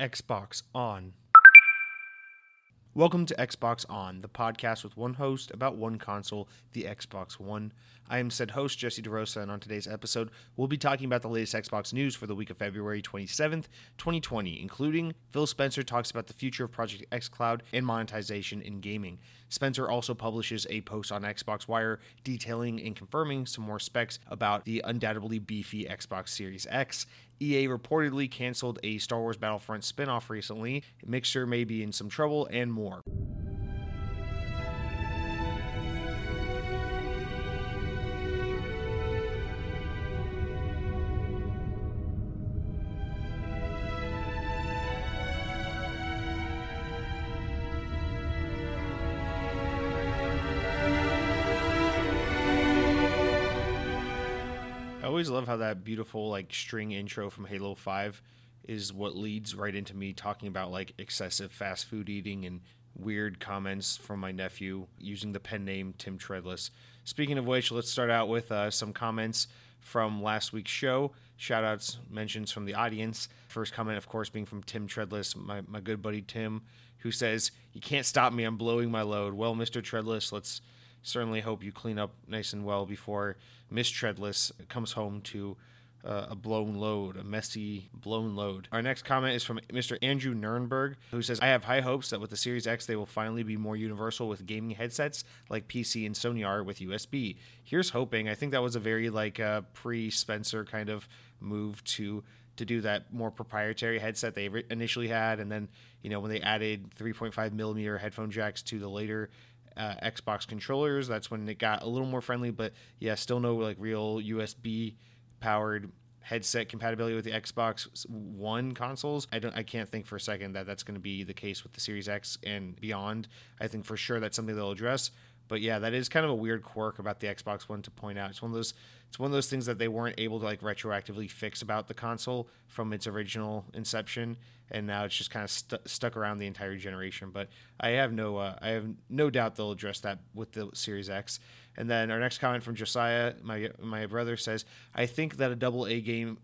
Xbox On. Welcome to Xbox On, the podcast with one host about one console, the Xbox One. I am said host, Jesse DeRosa, and on today's episode, we'll be talking about the latest Xbox news for the week of February 27th, 2020, including Phil Spencer talks about the future of Project xCloud and monetization in gaming. Spencer also publishes a post on Xbox Wire detailing and confirming some more specs about the undoubtedly beefy Xbox Series X. EA reportedly canceled a Star Wars Battlefront spin-off recently. Mixer may be in some trouble and more. How that beautiful like string intro from Halo 5 is what leads right into me talking about like excessive fast food eating and weird comments from my nephew using the pen name Tim Treadless. Speaking of which, let's start out with uh, some comments from last week's show. Shout outs, mentions from the audience. First comment, of course, being from Tim Treadless, my, my good buddy Tim, who says, You can't stop me, I'm blowing my load. Well, Mr. Treadless, let's certainly hope you clean up nice and well before Miss Treadless comes home to uh, a blown load, a messy blown load. Our next comment is from Mr. Andrew Nurnberg, who says, I have high hopes that with the Series X, they will finally be more universal with gaming headsets like PC and Sony are with USB. Here's hoping. I think that was a very like uh, pre Spencer kind of move to to do that more proprietary headset they initially had, and then you know when they added 3.5 millimeter headphone jacks to the later uh, Xbox controllers. That's when it got a little more friendly, but yeah, still no like real USB powered headset compatibility with the Xbox One consoles. I don't I can't think for a second that that's going to be the case with the Series X and beyond. I think for sure that's something they'll address. But yeah, that is kind of a weird quirk about the Xbox One to point out. It's one of those it's one of those things that they weren't able to like retroactively fix about the console from its original inception and now it's just kind of st- stuck around the entire generation. But I have no, uh, I have no doubt they'll address that with the Series X. And then our next comment from Josiah, my my brother says, I think that a double A game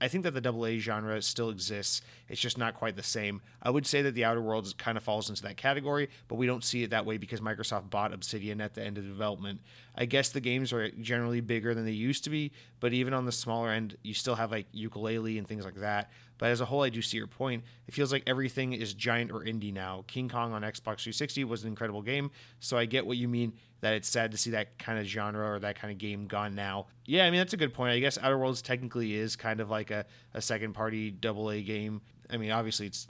I think that the double A genre still exists. It's just not quite the same. I would say that the Outer Worlds kind of falls into that category, but we don't see it that way because Microsoft bought Obsidian at the end of development. I guess the games are generally bigger than they used to be, but even on the smaller end, you still have like Yooka-Laylee and things like that. But as a whole, I do see your point. It feels like everything is giant or indie now. King Kong on Xbox 360 was an incredible game, so I get what you mean that it's sad to see that kind of genre or that kind of game gone now. Yeah, I mean that's a good point. I guess Outer Worlds technically is kind of like a, a second party double A game. I mean, obviously it's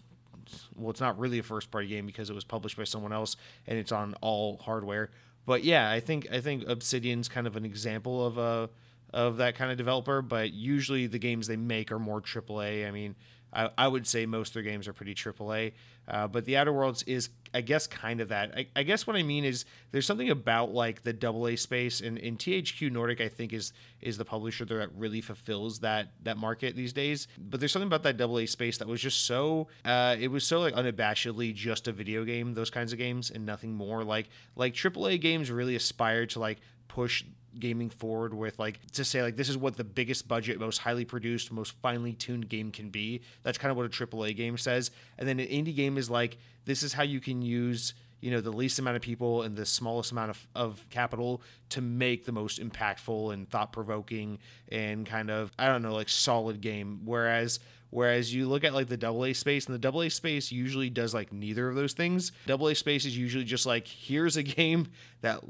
well, it's not really a first party game because it was published by someone else and it's on all hardware. But yeah, I think I think Obsidian's kind of an example of a of that kind of developer, but usually the games they make are more AAA. I mean, I, I would say most of their games are pretty AAA, uh, but the Outer Worlds is, I guess, kind of that. I, I, guess what I mean is there's something about like the AA space, and, and THQ Nordic, I think, is is the publisher that really fulfills that that market these days. But there's something about that AA space that was just so, uh, it was so like unabashedly just a video game, those kinds of games, and nothing more. Like like AAA games really aspire to like push gaming forward with like to say like this is what the biggest budget most highly produced most finely tuned game can be. That's kind of what a aaa game says. And then an indie game is like this is how you can use you know the least amount of people and the smallest amount of, of capital to make the most impactful and thought-provoking and kind of i don't know like solid game. Whereas Whereas you look at like the double A space, and the double A space usually does like neither of those things. Double A space is usually just like here's a game that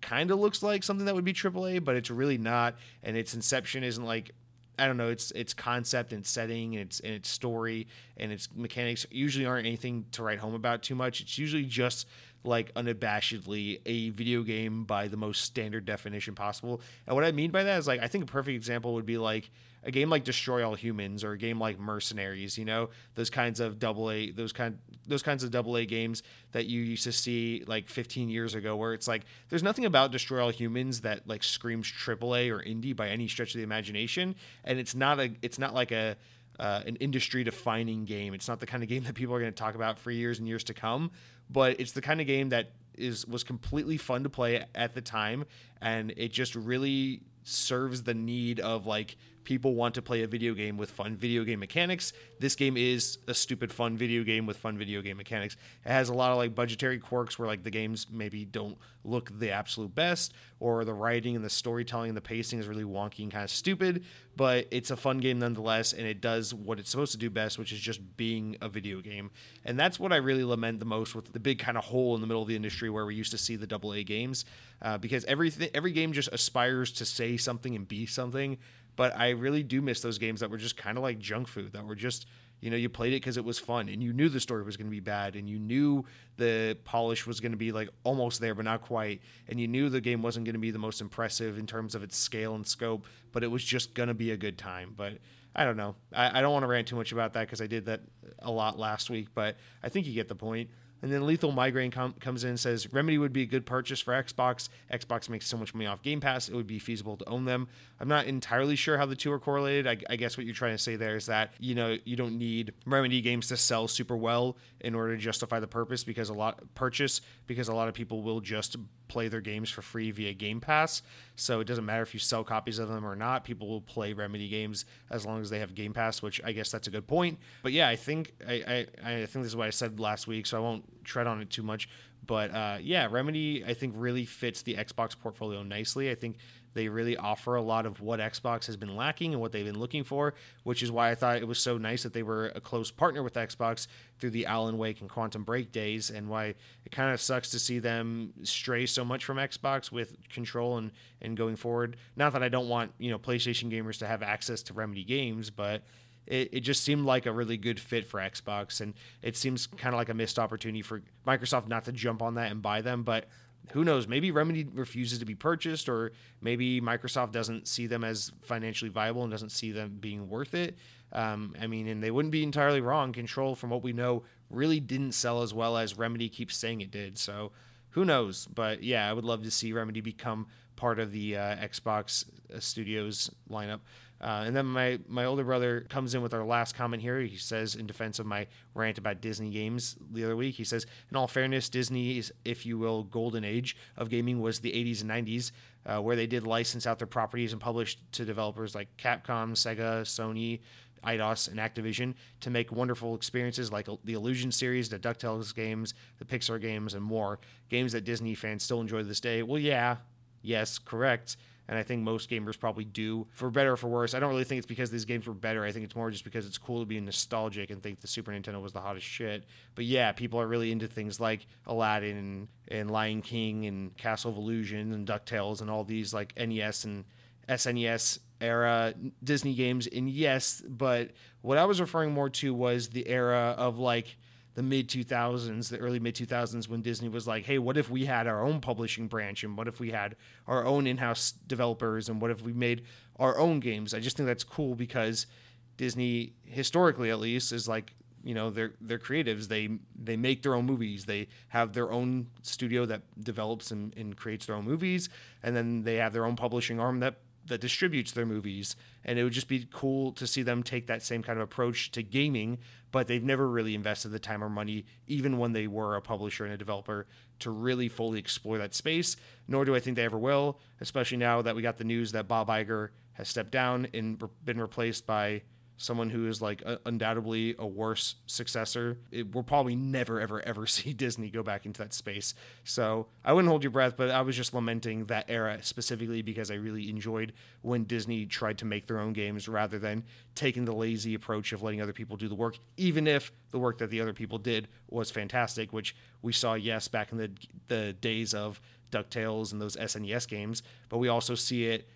kind of looks like something that would be AAA, but it's really not. And its inception isn't like I don't know. Its its concept and setting and its and its story and its mechanics usually aren't anything to write home about too much. It's usually just like unabashedly a video game by the most standard definition possible. And what I mean by that is like I think a perfect example would be like a game like Destroy All Humans or a game like Mercenaries, you know, those kinds of double A those kind those kinds of double A games that you used to see like 15 years ago where it's like there's nothing about Destroy All Humans that like screams triple A or indie by any stretch of the imagination and it's not a it's not like a uh, an industry defining game. It's not the kind of game that people are going to talk about for years and years to come, but it's the kind of game that is was completely fun to play at the time and it just really serves the need of like people want to play a video game with fun video game mechanics. This game is a stupid fun video game with fun video game mechanics. It has a lot of like budgetary quirks where like the games maybe don't look the absolute best or the writing and the storytelling and the pacing is really wonky and kind of stupid, but it's a fun game nonetheless and it does what it's supposed to do best, which is just being a video game. And that's what I really lament the most with the big kind of hole in the middle of the industry where we used to see the AA games uh, because everything every game just aspires to say something and be something but I really do miss those games that were just kind of like junk food, that were just, you know, you played it because it was fun and you knew the story was going to be bad and you knew the polish was going to be like almost there, but not quite. And you knew the game wasn't going to be the most impressive in terms of its scale and scope, but it was just going to be a good time. But I don't know. I, I don't want to rant too much about that because I did that a lot last week, but I think you get the point. And then Lethal Migraine com- comes in and says Remedy would be a good purchase for Xbox. Xbox makes so much money off Game Pass, it would be feasible to own them. I'm not entirely sure how the two are correlated. I, I, guess what you're trying to say there is that you know you don't need Remedy games to sell super well in order to justify the purpose because a lot purchase because a lot of people will just play their games for free via Game Pass. So it doesn't matter if you sell copies of them or not. People will play Remedy games as long as they have Game Pass, which I guess that's a good point. But yeah, I think I, I, I think this is what I said last week, so I won't tread on it too much. But uh, yeah, Remedy I think really fits the Xbox portfolio nicely. I think they really offer a lot of what Xbox has been lacking and what they've been looking for, which is why I thought it was so nice that they were a close partner with Xbox through the Alan Wake and Quantum Break days, and why it kind of sucks to see them stray so much from Xbox with Control and, and going forward. Not that I don't want you know PlayStation gamers to have access to Remedy games, but it, it just seemed like a really good fit for Xbox, and it seems kind of like a missed opportunity for Microsoft not to jump on that and buy them. But who knows? Maybe Remedy refuses to be purchased, or maybe Microsoft doesn't see them as financially viable and doesn't see them being worth it. Um, I mean, and they wouldn't be entirely wrong. Control, from what we know, really didn't sell as well as Remedy keeps saying it did. So who knows? But yeah, I would love to see Remedy become part of the uh, Xbox uh, Studios lineup. Uh, and then my, my older brother comes in with our last comment here. He says, in defense of my rant about Disney games the other week, he says, in all fairness, Disney's, if you will, golden age of gaming was the 80s and 90s, uh, where they did license out their properties and published to developers like Capcom, Sega, Sony, Eidos, and Activision to make wonderful experiences like the Illusion series, the DuckTales games, the Pixar games, and more. Games that Disney fans still enjoy to this day. Well, yeah, yes, correct and I think most gamers probably do, for better or for worse. I don't really think it's because these games were better. I think it's more just because it's cool to be nostalgic and think the Super Nintendo was the hottest shit. But yeah, people are really into things like Aladdin and, and Lion King and Castle of Illusion and DuckTales and all these like NES and SNES era Disney games. And yes, but what I was referring more to was the era of like the mid 2000s, the early mid 2000s, when Disney was like, hey, what if we had our own publishing branch and what if we had our own in house developers and what if we made our own games? I just think that's cool because Disney, historically at least, is like, you know they're they're creatives. They they make their own movies. They have their own studio that develops and, and creates their own movies. And then they have their own publishing arm that that distributes their movies and it would just be cool to see them take that same kind of approach to gaming but they've never really invested the time or money even when they were a publisher and a developer to really fully explore that space nor do i think they ever will especially now that we got the news that bob Iger has stepped down and been replaced by someone who is like undoubtedly a worse successor. It, we'll probably never, ever, ever see Disney go back into that space. So I wouldn't hold your breath, but I was just lamenting that era specifically because I really enjoyed when Disney tried to make their own games rather than taking the lazy approach of letting other people do the work, even if the work that the other people did was fantastic, which we saw, yes, back in the, the days of DuckTales and those SNES games, but we also see it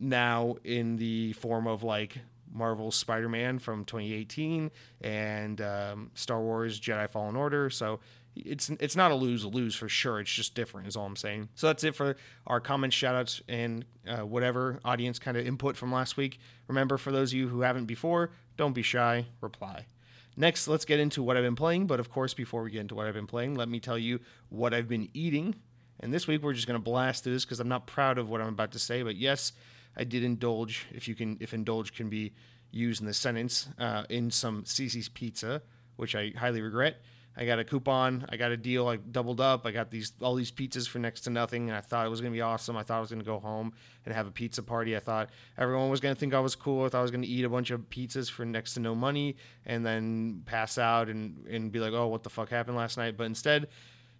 now in the form of like Marvel's Spider Man from 2018 and um, Star Wars Jedi Fallen Order. So it's it's not a lose lose for sure. It's just different, is all I'm saying. So that's it for our comments, shoutouts, and uh, whatever audience kind of input from last week. Remember, for those of you who haven't before, don't be shy, reply. Next, let's get into what I've been playing. But of course, before we get into what I've been playing, let me tell you what I've been eating. And this week, we're just going to blast through this because I'm not proud of what I'm about to say. But yes, I did indulge, if you can, if indulge can be used in the sentence, uh, in some Cici's pizza, which I highly regret. I got a coupon, I got a deal, I doubled up, I got these all these pizzas for next to nothing, and I thought it was gonna be awesome. I thought I was gonna go home and have a pizza party. I thought everyone was gonna think I was cool. I thought I was gonna eat a bunch of pizzas for next to no money and then pass out and and be like, oh, what the fuck happened last night? But instead.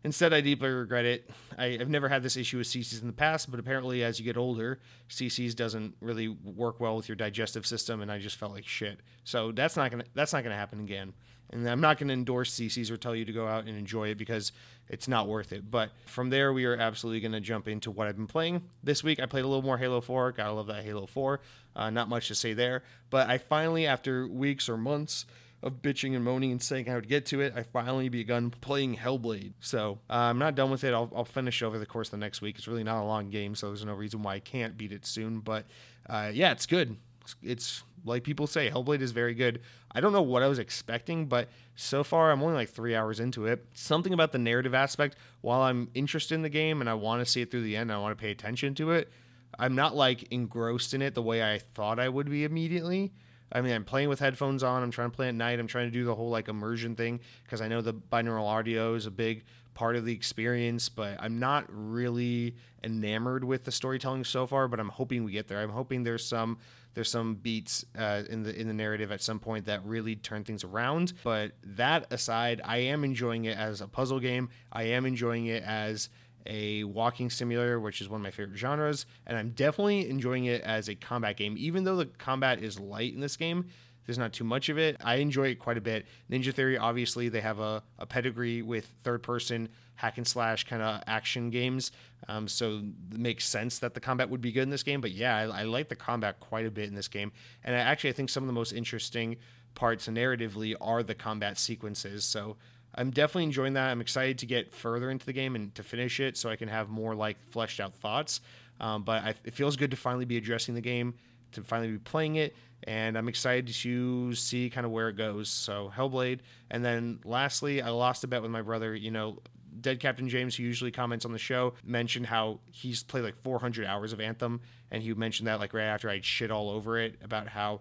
Instead, I deeply regret it. I, have never had this issue with Cici's in the past, but apparently, as you get older, Cici's doesn't really work well with your digestive system, and I just felt like shit. So that's not gonna that's not gonna happen again. And I'm not gonna endorse Cici's or tell you to go out and enjoy it because it's not worth it. But from there, we are absolutely gonna jump into what I've been playing this week. I played a little more Halo 4. Gotta love that Halo 4. Uh, not much to say there, but I finally, after weeks or months of bitching and moaning and saying I would get to it, I finally begun playing Hellblade. So uh, I'm not done with it. I'll, I'll, finish over the course of the next week. It's really not a long game, so there's no reason why I can't beat it soon. But uh, yeah, it's good. It's, it's, like people say, Hellblade is very good. I don't know what I was expecting, but so far I'm only like three hours into it. Something about the narrative aspect, while I'm interested in the game and I want to see it through the end, I want to pay attention to it. I'm not like engrossed in it the way I thought I would be immediately. I mean, I'm playing with headphones on. I'm trying to play at night. I'm trying to do the whole like immersion thing because I know the binaural audio is a big part of the experience, but I'm not really enamored with the storytelling so far. But I'm hoping we get there. I'm hoping there's some there's some beats uh, in the in the narrative at some point that really turn things around. But that aside, I am enjoying it as a puzzle game. I am enjoying it as a walking simulator, which is one of my favorite genres, and I'm definitely enjoying it as a combat game. Even though the combat is light in this game, there's not too much of it. I enjoy it quite a bit. Ninja Theory, obviously, they have a, a pedigree with third person hack and slash kind of action games. Um, so it makes sense that the combat would be good in this game. But yeah, I, I like the combat quite a bit in this game. And I actually, I think some of the most interesting parts narratively are the combat sequences. So I'm definitely enjoying that. I'm excited to get further into the game and to finish it so I can have more like fleshed out thoughts. Um, but I, it feels good to finally be addressing the game, to finally be playing it, and I'm excited to see kind of where it goes. So Hellblade, and then lastly, I lost a bet with my brother. You know, Dead Captain James, who usually comments on the show, mentioned how he's played like 400 hours of Anthem, and he mentioned that like right after I'd shit all over it about how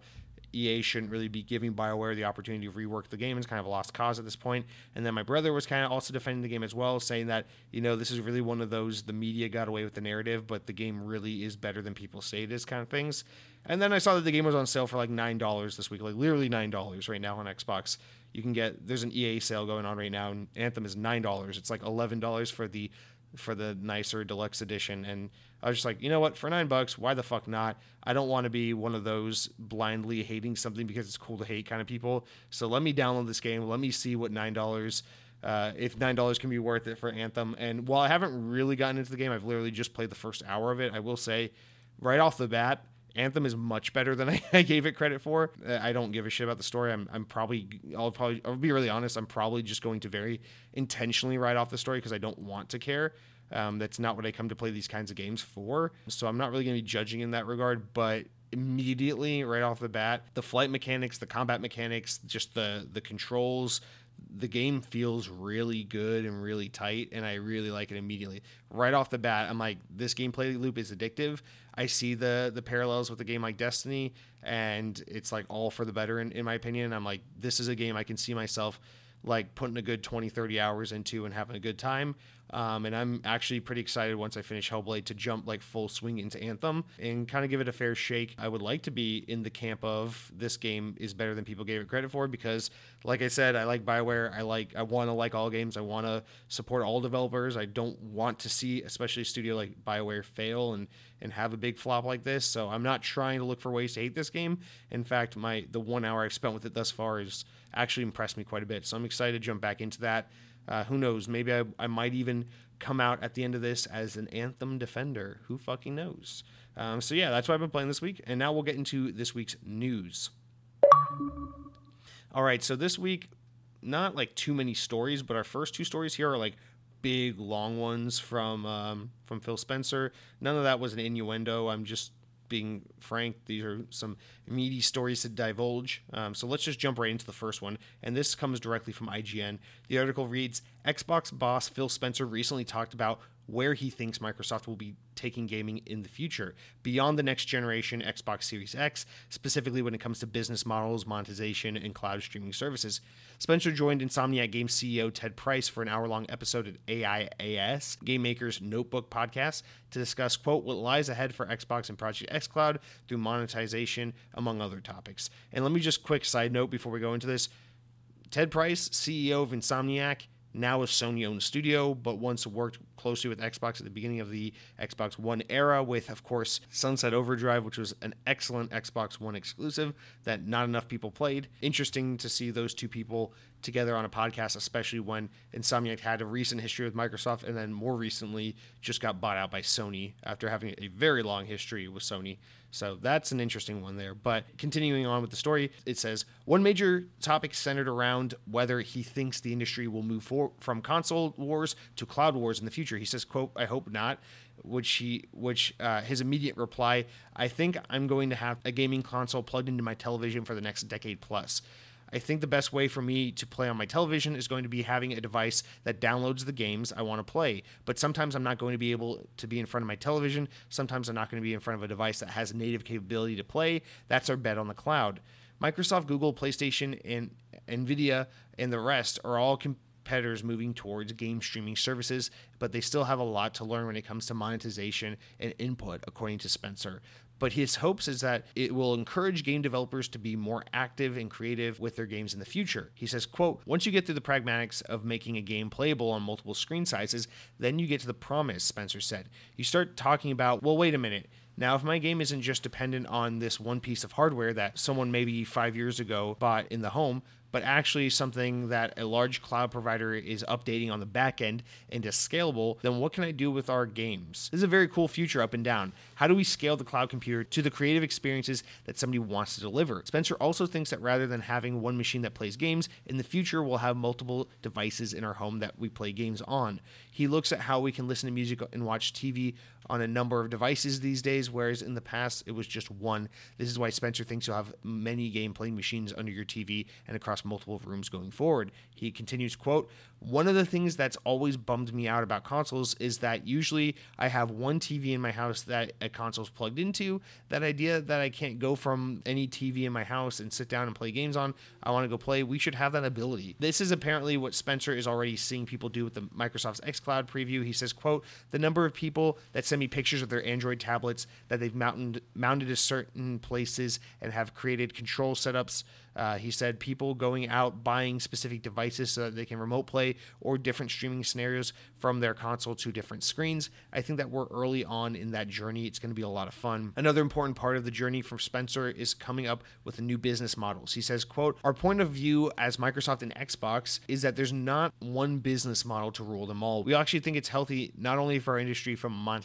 EA shouldn't really be giving BioWare the opportunity to rework the game. It's kind of a lost cause at this point. And then my brother was kind of also defending the game as well, saying that, you know, this is really one of those the media got away with the narrative, but the game really is better than people say it is kind of things. And then I saw that the game was on sale for like $9 this week, like literally $9 right now on Xbox. You can get, there's an EA sale going on right now, and Anthem is $9. It's like $11 for the for the nicer deluxe edition and I was just like, you know what, for nine bucks, why the fuck not? I don't want to be one of those blindly hating something because it's cool to hate kind of people. So let me download this game. Let me see what nine dollars, uh, if nine dollars can be worth it for Anthem. And while I haven't really gotten into the game, I've literally just played the first hour of it. I will say, right off the bat, Anthem is much better than I, gave it credit for. Uh, I don't give a shit about the story. I'm, I'm probably, I'll probably, I'll be really honest. I'm probably just going to very intentionally write off the story because I don't want to care. Um, that's not what I come to play these kinds of games for. So I'm not really going to be judging in that regard. But immediately, right off the bat, the flight mechanics, the combat mechanics, just the the controls, the game feels really good and really tight, and I really like it immediately. Right off the bat, I'm like, this gameplay loop is addictive. I see the the parallels with a game like Destiny, and it's like all for the better in, in my opinion. I'm like, this is a game I can see myself like putting a good 20 30 hours into and having a good time um, and I'm actually pretty excited once I finish Hellblade to jump like full swing into Anthem and kind of give it a fair shake. I would like to be in the camp of this game is better than people gave it credit for because, like I said, I like Bioware. I like I want to like all games. I want to support all developers. I don't want to see, especially a studio like Bioware, fail and and have a big flop like this. So I'm not trying to look for ways to hate this game. In fact, my the one hour I've spent with it thus far has actually impressed me quite a bit. So I'm excited to jump back into that. Uh, who knows? Maybe I, I might even come out at the end of this as an Anthem defender. Who fucking knows? Um, so yeah, that's what I've been playing this week. And now we'll get into this week's news. All right, so this week, not like too many stories, but our first two stories here are like big long ones from um, from Phil Spencer. None of that was an innuendo. I'm just being frank, these are some meaty stories to divulge. Um, so let's just jump right into the first one. And this comes directly from IGN. The article reads Xbox boss Phil Spencer recently talked about where he thinks Microsoft will be taking gaming in the future beyond the next generation Xbox Series X, specifically when it comes to business models, monetization, and cloud streaming services. Spencer joined Insomniac Games CEO Ted Price for an hour long episode at AIAS, Game Maker's Notebook podcast, to discuss, quote, what lies ahead for Xbox and Project xCloud through monetization, among other topics. And let me just quick side note before we go into this. Ted Price, CEO of Insomniac, now a Sony owned studio, but once worked closely with Xbox at the beginning of the Xbox One era, with, of course, Sunset Overdrive, which was an excellent Xbox One exclusive that not enough people played. Interesting to see those two people together on a podcast, especially when Insomniac had a recent history with Microsoft and then more recently just got bought out by Sony after having a very long history with Sony. So that's an interesting one there. But continuing on with the story, it says one major topic centered around whether he thinks the industry will move for, from console wars to cloud wars in the future. He says, "quote I hope not." Which he, which uh, his immediate reply, I think I'm going to have a gaming console plugged into my television for the next decade plus. I think the best way for me to play on my television is going to be having a device that downloads the games I want to play. But sometimes I'm not going to be able to be in front of my television. Sometimes I'm not going to be in front of a device that has native capability to play. That's our bet on the cloud. Microsoft, Google, PlayStation, and Nvidia and the rest are all competitors moving towards game streaming services, but they still have a lot to learn when it comes to monetization and input, according to Spencer but his hopes is that it will encourage game developers to be more active and creative with their games in the future. He says, quote, once you get through the pragmatics of making a game playable on multiple screen sizes, then you get to the promise, Spencer said. You start talking about, well, wait a minute. Now, if my game isn't just dependent on this one piece of hardware that someone maybe five years ago bought in the home, but actually something that a large cloud provider is updating on the back end and is scalable, then what can I do with our games? This is a very cool future up and down. How do we scale the cloud computer to the creative experiences that somebody wants to deliver? Spencer also thinks that rather than having one machine that plays games, in the future we'll have multiple devices in our home that we play games on. He looks at how we can listen to music and watch TV on a number of devices these days, whereas in the past it was just one. This is why Spencer thinks you'll have many game playing machines under your TV and across multiple rooms going forward. He continues, quote, one of the things that's always bummed me out about consoles is that usually I have one TV in my house that a console's plugged into. That idea that I can't go from any TV in my house and sit down and play games on, I want to go play. We should have that ability. This is apparently what Spencer is already seeing people do with the Microsoft's xCloud preview. He says, quote, the number of people that send me pictures of their Android tablets that they've mounted mounted to certain places and have created control setups uh, he said people going out buying specific devices so that they can remote play or different streaming scenarios from their console to different screens. I think that we're early on in that journey. It's going to be a lot of fun. Another important part of the journey from Spencer is coming up with new business models. He says, quote, our point of view as Microsoft and Xbox is that there's not one business model to rule them all. We actually think it's healthy not only for our industry from a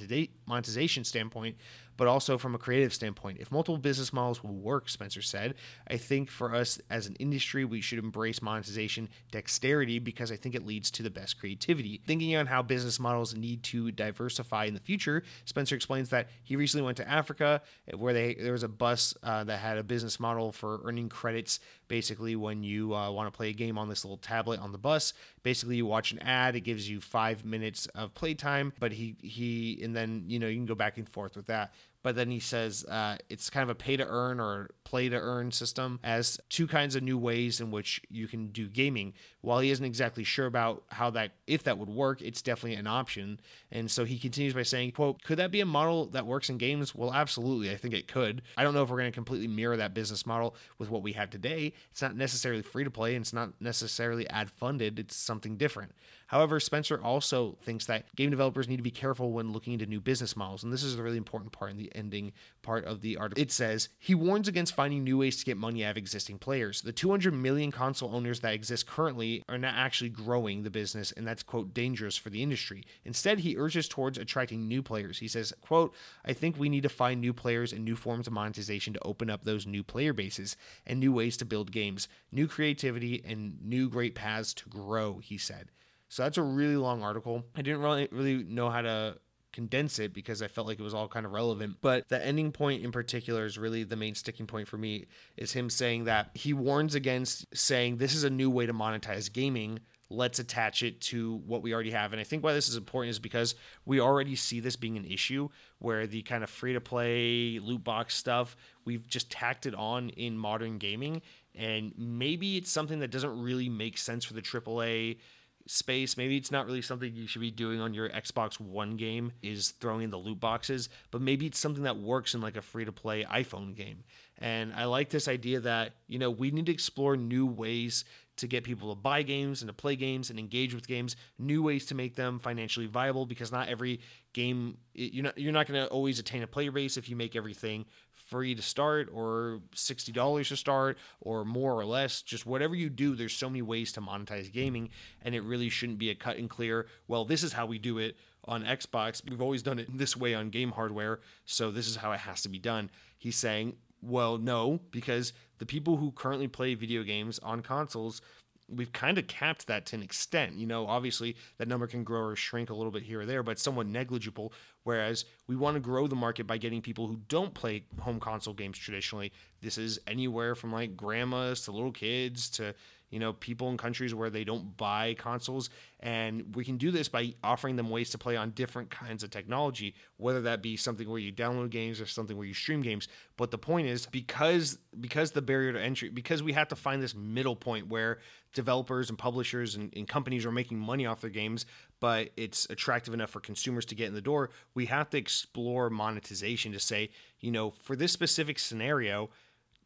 monetization standpoint, but also from a creative standpoint. If multiple business models will work, Spencer said, I think for us as an industry, we should embrace monetization dexterity because I think it leads to the best creativity. Thinking on how business models need to diversify in the future, Spencer explains that he recently went to Africa where they there was a bus uh, that had a business model for earning credits basically when you uh, want to play a game on this little tablet on the bus basically you watch an ad it gives you five minutes of playtime but he he and then you know you can go back and forth with that but then he says uh, it's kind of a pay to earn or play to earn system as two kinds of new ways in which you can do gaming. While he isn't exactly sure about how that if that would work, it's definitely an option. And so he continues by saying, "quote Could that be a model that works in games? Well, absolutely. I think it could. I don't know if we're going to completely mirror that business model with what we have today. It's not necessarily free to play, and it's not necessarily ad funded. It's something different." However, Spencer also thinks that game developers need to be careful when looking into new business models, and this is a really important part in the ending part of the article. It says he warns against finding new ways to get money out of existing players. The 200 million console owners that exist currently are not actually growing the business, and that's quote dangerous for the industry. Instead, he urges towards attracting new players. He says, "quote I think we need to find new players and new forms of monetization to open up those new player bases and new ways to build games, new creativity, and new great paths to grow." He said. So that's a really long article. I didn't really really know how to condense it because I felt like it was all kind of relevant. But the ending point in particular is really the main sticking point for me is him saying that he warns against saying this is a new way to monetize gaming let's attach it to what we already have. And I think why this is important is because we already see this being an issue where the kind of free to play loot box stuff, we've just tacked it on in modern gaming. And maybe it's something that doesn't really make sense for the AAA space. Maybe it's not really something you should be doing on your Xbox One game is throwing in the loot boxes, but maybe it's something that works in like a free to play iPhone game. And I like this idea that, you know, we need to explore new ways to get people to buy games and to play games and engage with games, new ways to make them financially viable because not every game you're not you're not going to always attain a player base if you make everything free to start or $60 to start or more or less. Just whatever you do there's so many ways to monetize gaming and it really shouldn't be a cut and clear well this is how we do it on Xbox. We've always done it this way on game hardware so this is how it has to be done. He's saying well no because the people who currently play video games on consoles we've kind of capped that to an extent. You know, obviously that number can grow or shrink a little bit here or there, but somewhat negligible. Whereas we want to grow the market by getting people who don't play home console games traditionally. This is anywhere from like grandmas to little kids to you know, people in countries where they don't buy consoles. And we can do this by offering them ways to play on different kinds of technology, whether that be something where you download games or something where you stream games. But the point is because because the barrier to entry, because we have to find this middle point where developers and publishers and, and companies are making money off their games, but it's attractive enough for consumers to get in the door, we have to explore monetization to say, you know, for this specific scenario,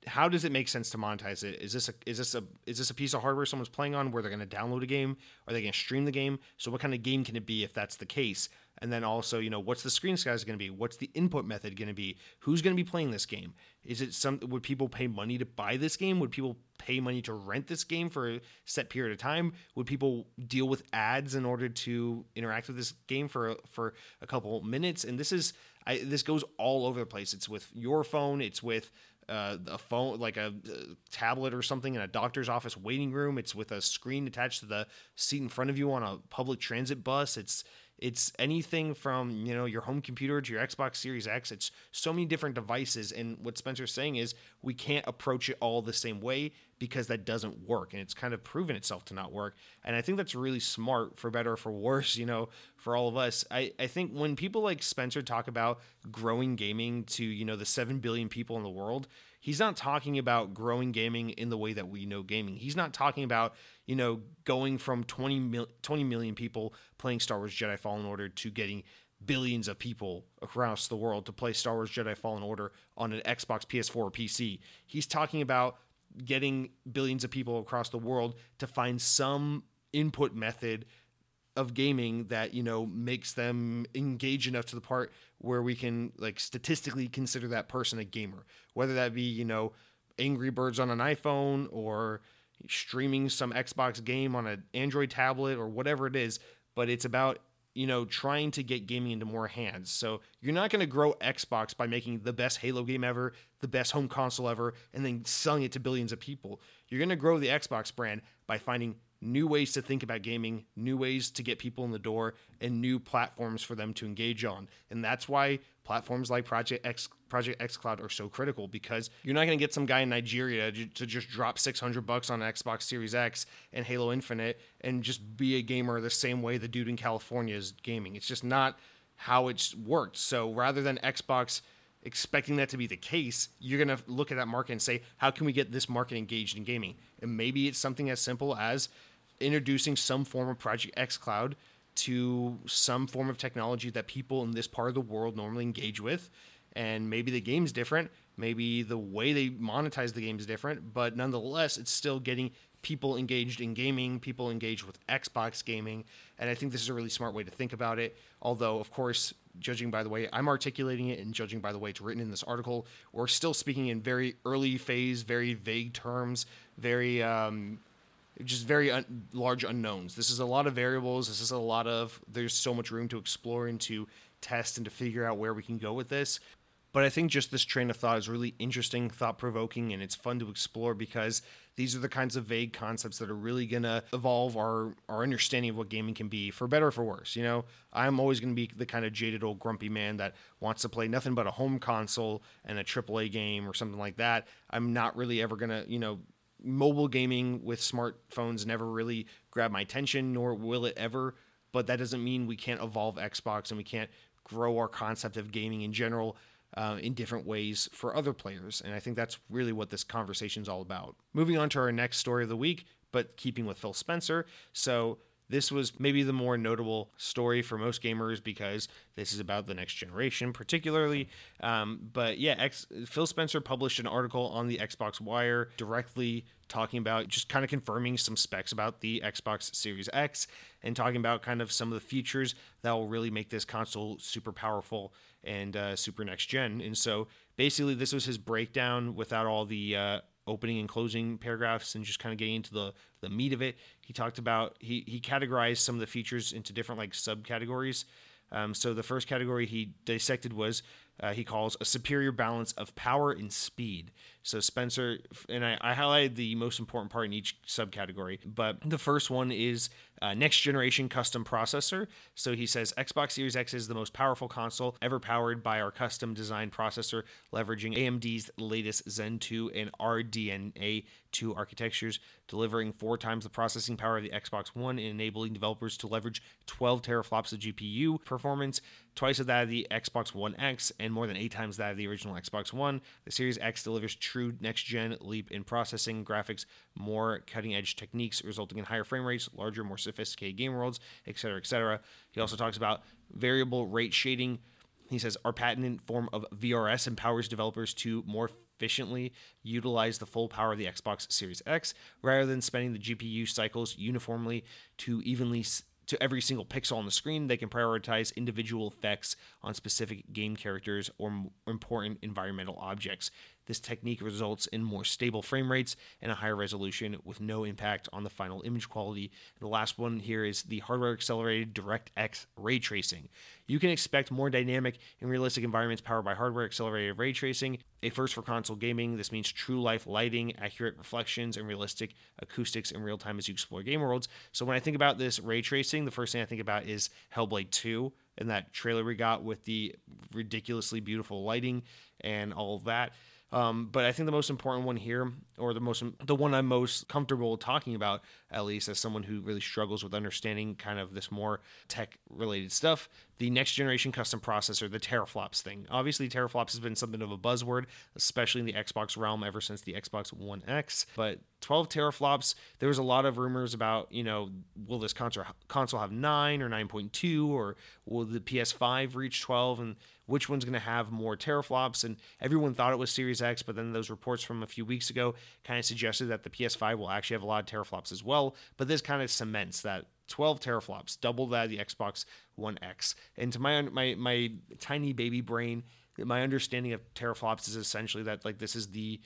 how does it make sense to monetize it? Is this a is this a is this a piece of hardware someone's playing on where they're going to download a game? Are they going to stream the game? So what kind of game can it be if that's the case? And then also, you know, what's the screen size going to be? What's the input method going to be? Who's going to be playing this game? Is it some would people pay money to buy this game? Would people pay money to rent this game for a set period of time? Would people deal with ads in order to interact with this game for for a couple minutes? And this is I, this goes all over the place. It's with your phone. It's with uh, a phone, like a, a, tablet or something in a doctor's office waiting room. It's with a screen attached to the seat in front of you on a public transit bus. It's it's anything from you know your home computer to your Xbox Series X. It's so many different devices, and what Spencer's saying is we can't approach it all the same way because that doesn't work, and it's kind of proven itself to not work. And I think that's really smart, for better or for worse. You know, for all of us, I I think when people like Spencer talk about growing gaming to you know the seven billion people in the world, he's not talking about growing gaming in the way that we know gaming. He's not talking about, you know, going from 20, mil- 20 million people playing Star Wars Jedi Fallen Order to getting billions of people across the world to play Star Wars Jedi Fallen Order on an Xbox, PS4, or PC. He's talking about getting billions of people across the world to find some input method of gaming that you know makes them engage enough to the part where we can like statistically consider that person a gamer. Whether that be you know angry birds on an iphone or streaming some xbox game on an android tablet or whatever it is but it's about you know trying to get gaming into more hands. So you're not going to grow xbox by making the best halo game ever the best home console ever and then selling it to billions of people. You're going to grow the xbox brand by finding new ways to think about gaming, new ways to get people in the door, and new platforms for them to engage on. And that's why platforms like Project X Project xCloud are so critical because you're not going to get some guy in Nigeria to just drop 600 bucks on Xbox Series X and Halo Infinite and just be a gamer the same way the dude in California is gaming. It's just not how it's worked. So rather than Xbox expecting that to be the case, you're going to look at that market and say, how can we get this market engaged in gaming? And maybe it's something as simple as introducing some form of Project xCloud to some form of technology that people in this part of the world normally engage with. And maybe the game's different, maybe the way they monetize the game is different, but nonetheless, it's still getting people engaged in gaming, people engaged with Xbox gaming. And I think this is a really smart way to think about it. Although, of course, judging by the way I'm articulating it and judging by the way it's written in this article, we're still speaking in very early phase, very vague terms, very um, just very un- large unknowns. This is a lot of variables. This is a lot of there's so much room to explore and to test and to figure out where we can go with this. But I think just this train of thought is really interesting, thought provoking, and it's fun to explore because these are the kinds of vague concepts that are really gonna evolve our our understanding of what gaming can be, for better or for worse. You know, I'm always gonna be the kind of jaded old grumpy man that wants to play nothing but a home console and a AAA game or something like that. I'm not really ever gonna, you know, mobile gaming with smartphones never really grabbed my attention, nor will it ever. But that doesn't mean we can't evolve Xbox and we can't grow our concept of gaming in general uh, in different ways for other players. And I think that's really what this conversation is all about. Moving on to our next story of the week, but keeping with Phil Spencer. So this was maybe the more notable story for most gamers because this is about the next generation, particularly. Um, but yeah, X, Phil Spencer published an article on the Xbox Wire directly talking about just kind of confirming some specs about the Xbox Series X and talking about kind of some of the features that will really make this console super powerful and uh, super next gen. And so basically, this was his breakdown without all the uh, opening and closing paragraphs and just kind of getting into the the meat of it. He talked about he he categorized some of the features into different like subcategories. Um, so the first category he dissected was uh, he calls a superior balance of power and speed. So Spencer and I, I highlighted the most important part in each subcategory, but the first one is uh, next generation custom processor. So he says Xbox Series X is the most powerful console ever powered by our custom designed processor, leveraging AMD's latest Zen 2 and RDNA 2 architectures, delivering four times the processing power of the Xbox One and enabling developers to leverage 12 teraflops of GPU performance, twice of that of the Xbox One X, and more than eight times that of the original Xbox One. The Series X delivers true next gen leap in processing, graphics, more cutting edge techniques, resulting in higher frame rates, larger, more sophisticated game worlds, etc., etc. He also talks about variable rate shading. He says our patented form of VRS empowers developers to more efficiently utilize the full power of the Xbox Series X rather than spending the GPU cycles uniformly to evenly to every single pixel on the screen. They can prioritize individual effects on specific game characters or important environmental objects. This technique results in more stable frame rates and a higher resolution with no impact on the final image quality. And the last one here is the hardware accelerated DirectX ray tracing. You can expect more dynamic and realistic environments powered by hardware accelerated ray tracing. A first for console gaming, this means true life lighting, accurate reflections, and realistic acoustics in real time as you explore game worlds. So when I think about this ray tracing, the first thing I think about is Hellblade 2 and that trailer we got with the ridiculously beautiful lighting and all that. Um, but I think the most important one here, or the most the one I'm most comfortable talking about, at least as someone who really struggles with understanding kind of this more tech related stuff, the next generation custom processor, the teraflops thing. Obviously, teraflops has been something of a buzzword, especially in the Xbox realm ever since the Xbox One X. But 12 teraflops, there was a lot of rumors about, you know, will this console console have 9 or 9.2 or will the PS5 reach 12 and which one's going to have more teraflops. And everyone thought it was Series X, but then those reports from a few weeks ago kind of suggested that the PS5 will actually have a lot of teraflops as well. But this kind of cements that 12 teraflops, double that of the Xbox One X. And to my my my tiny baby brain, my understanding of teraflops is essentially that like this is the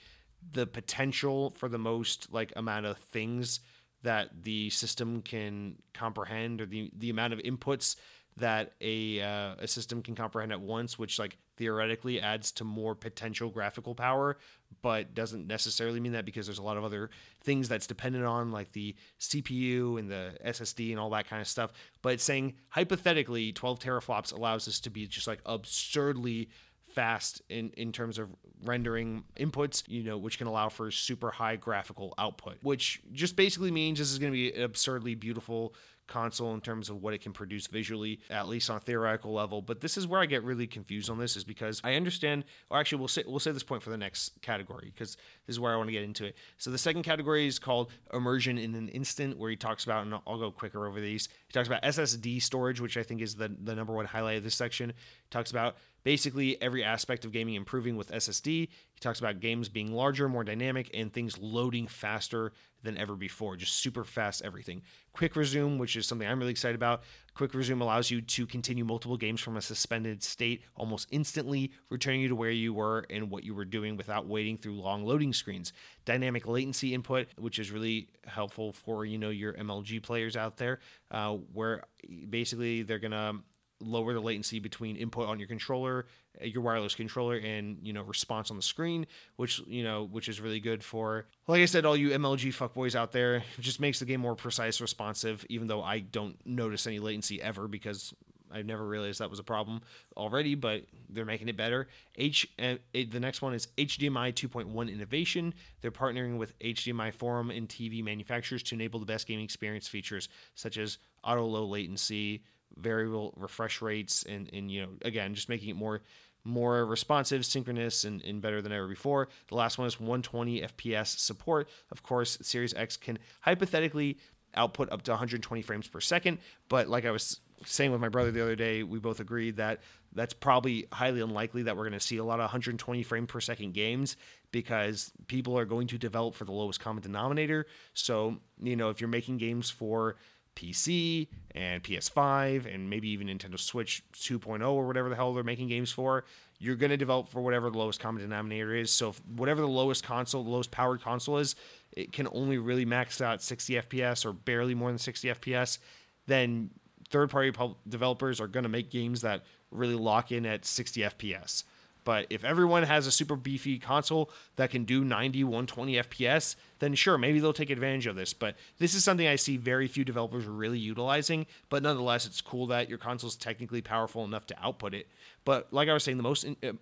the potential for the most like amount of things that the system can comprehend or the the amount of inputs that a uh, a system can comprehend at once, which like theoretically adds to more potential graphical power, but doesn't necessarily mean that because there's a lot of other things that's dependent on like the CPU and the SSD and all that kind of stuff. But it's saying hypothetically 12 teraflops allows us to be just like absurdly fast in, in terms of rendering inputs, you know, which can allow for super high graphical output, which just basically means this is going to be an absurdly beautiful console in terms of what it can produce visually, at least on theoretical level. But this is where I get really confused on this, is because I understand. Or actually, we'll say we'll say this point for the next category because this is where I want to get into it. So the second category is called immersion in an instant, where he talks about, and I'll go quicker over these. He talks about SSD storage, which I think is the the number one highlight of this section. Talks about basically every aspect of gaming improving with SSD. He talks about games being larger, more dynamic, and things loading faster than ever before. Just super fast everything. Quick resume, which is something I'm really excited about. Quick resume allows you to continue multiple games from a suspended state almost instantly, returning you to where you were and what you were doing without waiting through long loading screens. Dynamic latency input, which is really helpful for you know your MLG players out there, uh, where basically they're gonna lower the latency between input on your controller, uh, your wireless controller, and you know response on the screen, which you know which is really good for, like I said, all you MLG fuckboys out there. It just makes the game more precise, responsive. Even though I don't notice any latency ever because I've never realized that was a problem already, but they're making it better. H uh, the next one is HDMI 2.1 innovation. They're partnering with HDMI forum and TV manufacturers to enable the best gaming experience features such as auto low latency, variable refresh rates, and and you know again just making it more more responsive, synchronous, and, and, better than ever before. The last one is 120 FPS support. Of course, Series X can hypothetically output up to 120 frames per second, but like I was saying with my brother the other day, we both agreed that that's probably highly unlikely that we're going to see a lot of 120 frame per second games because people are going to develop for the lowest common denominator. So, you know, if you're making games for PC and PS5 and maybe even Nintendo Switch 2.0 or whatever the hell they're making games for, you're going to develop for whatever the lowest common denominator is. So whatever the lowest console, the lowest powered console is, it can only really max out 60 FPS or barely more than 60 FPS. Then third-party developers are going to make games that really lock in at 60 FPS. But if everyone has a super beefy console that can do 90, 120 FPS, then sure, maybe they'll take advantage of this. But this is something I see very few developers really utilizing. But nonetheless, it's cool that your console is technically powerful enough to output it. But like I was saying, the most uh,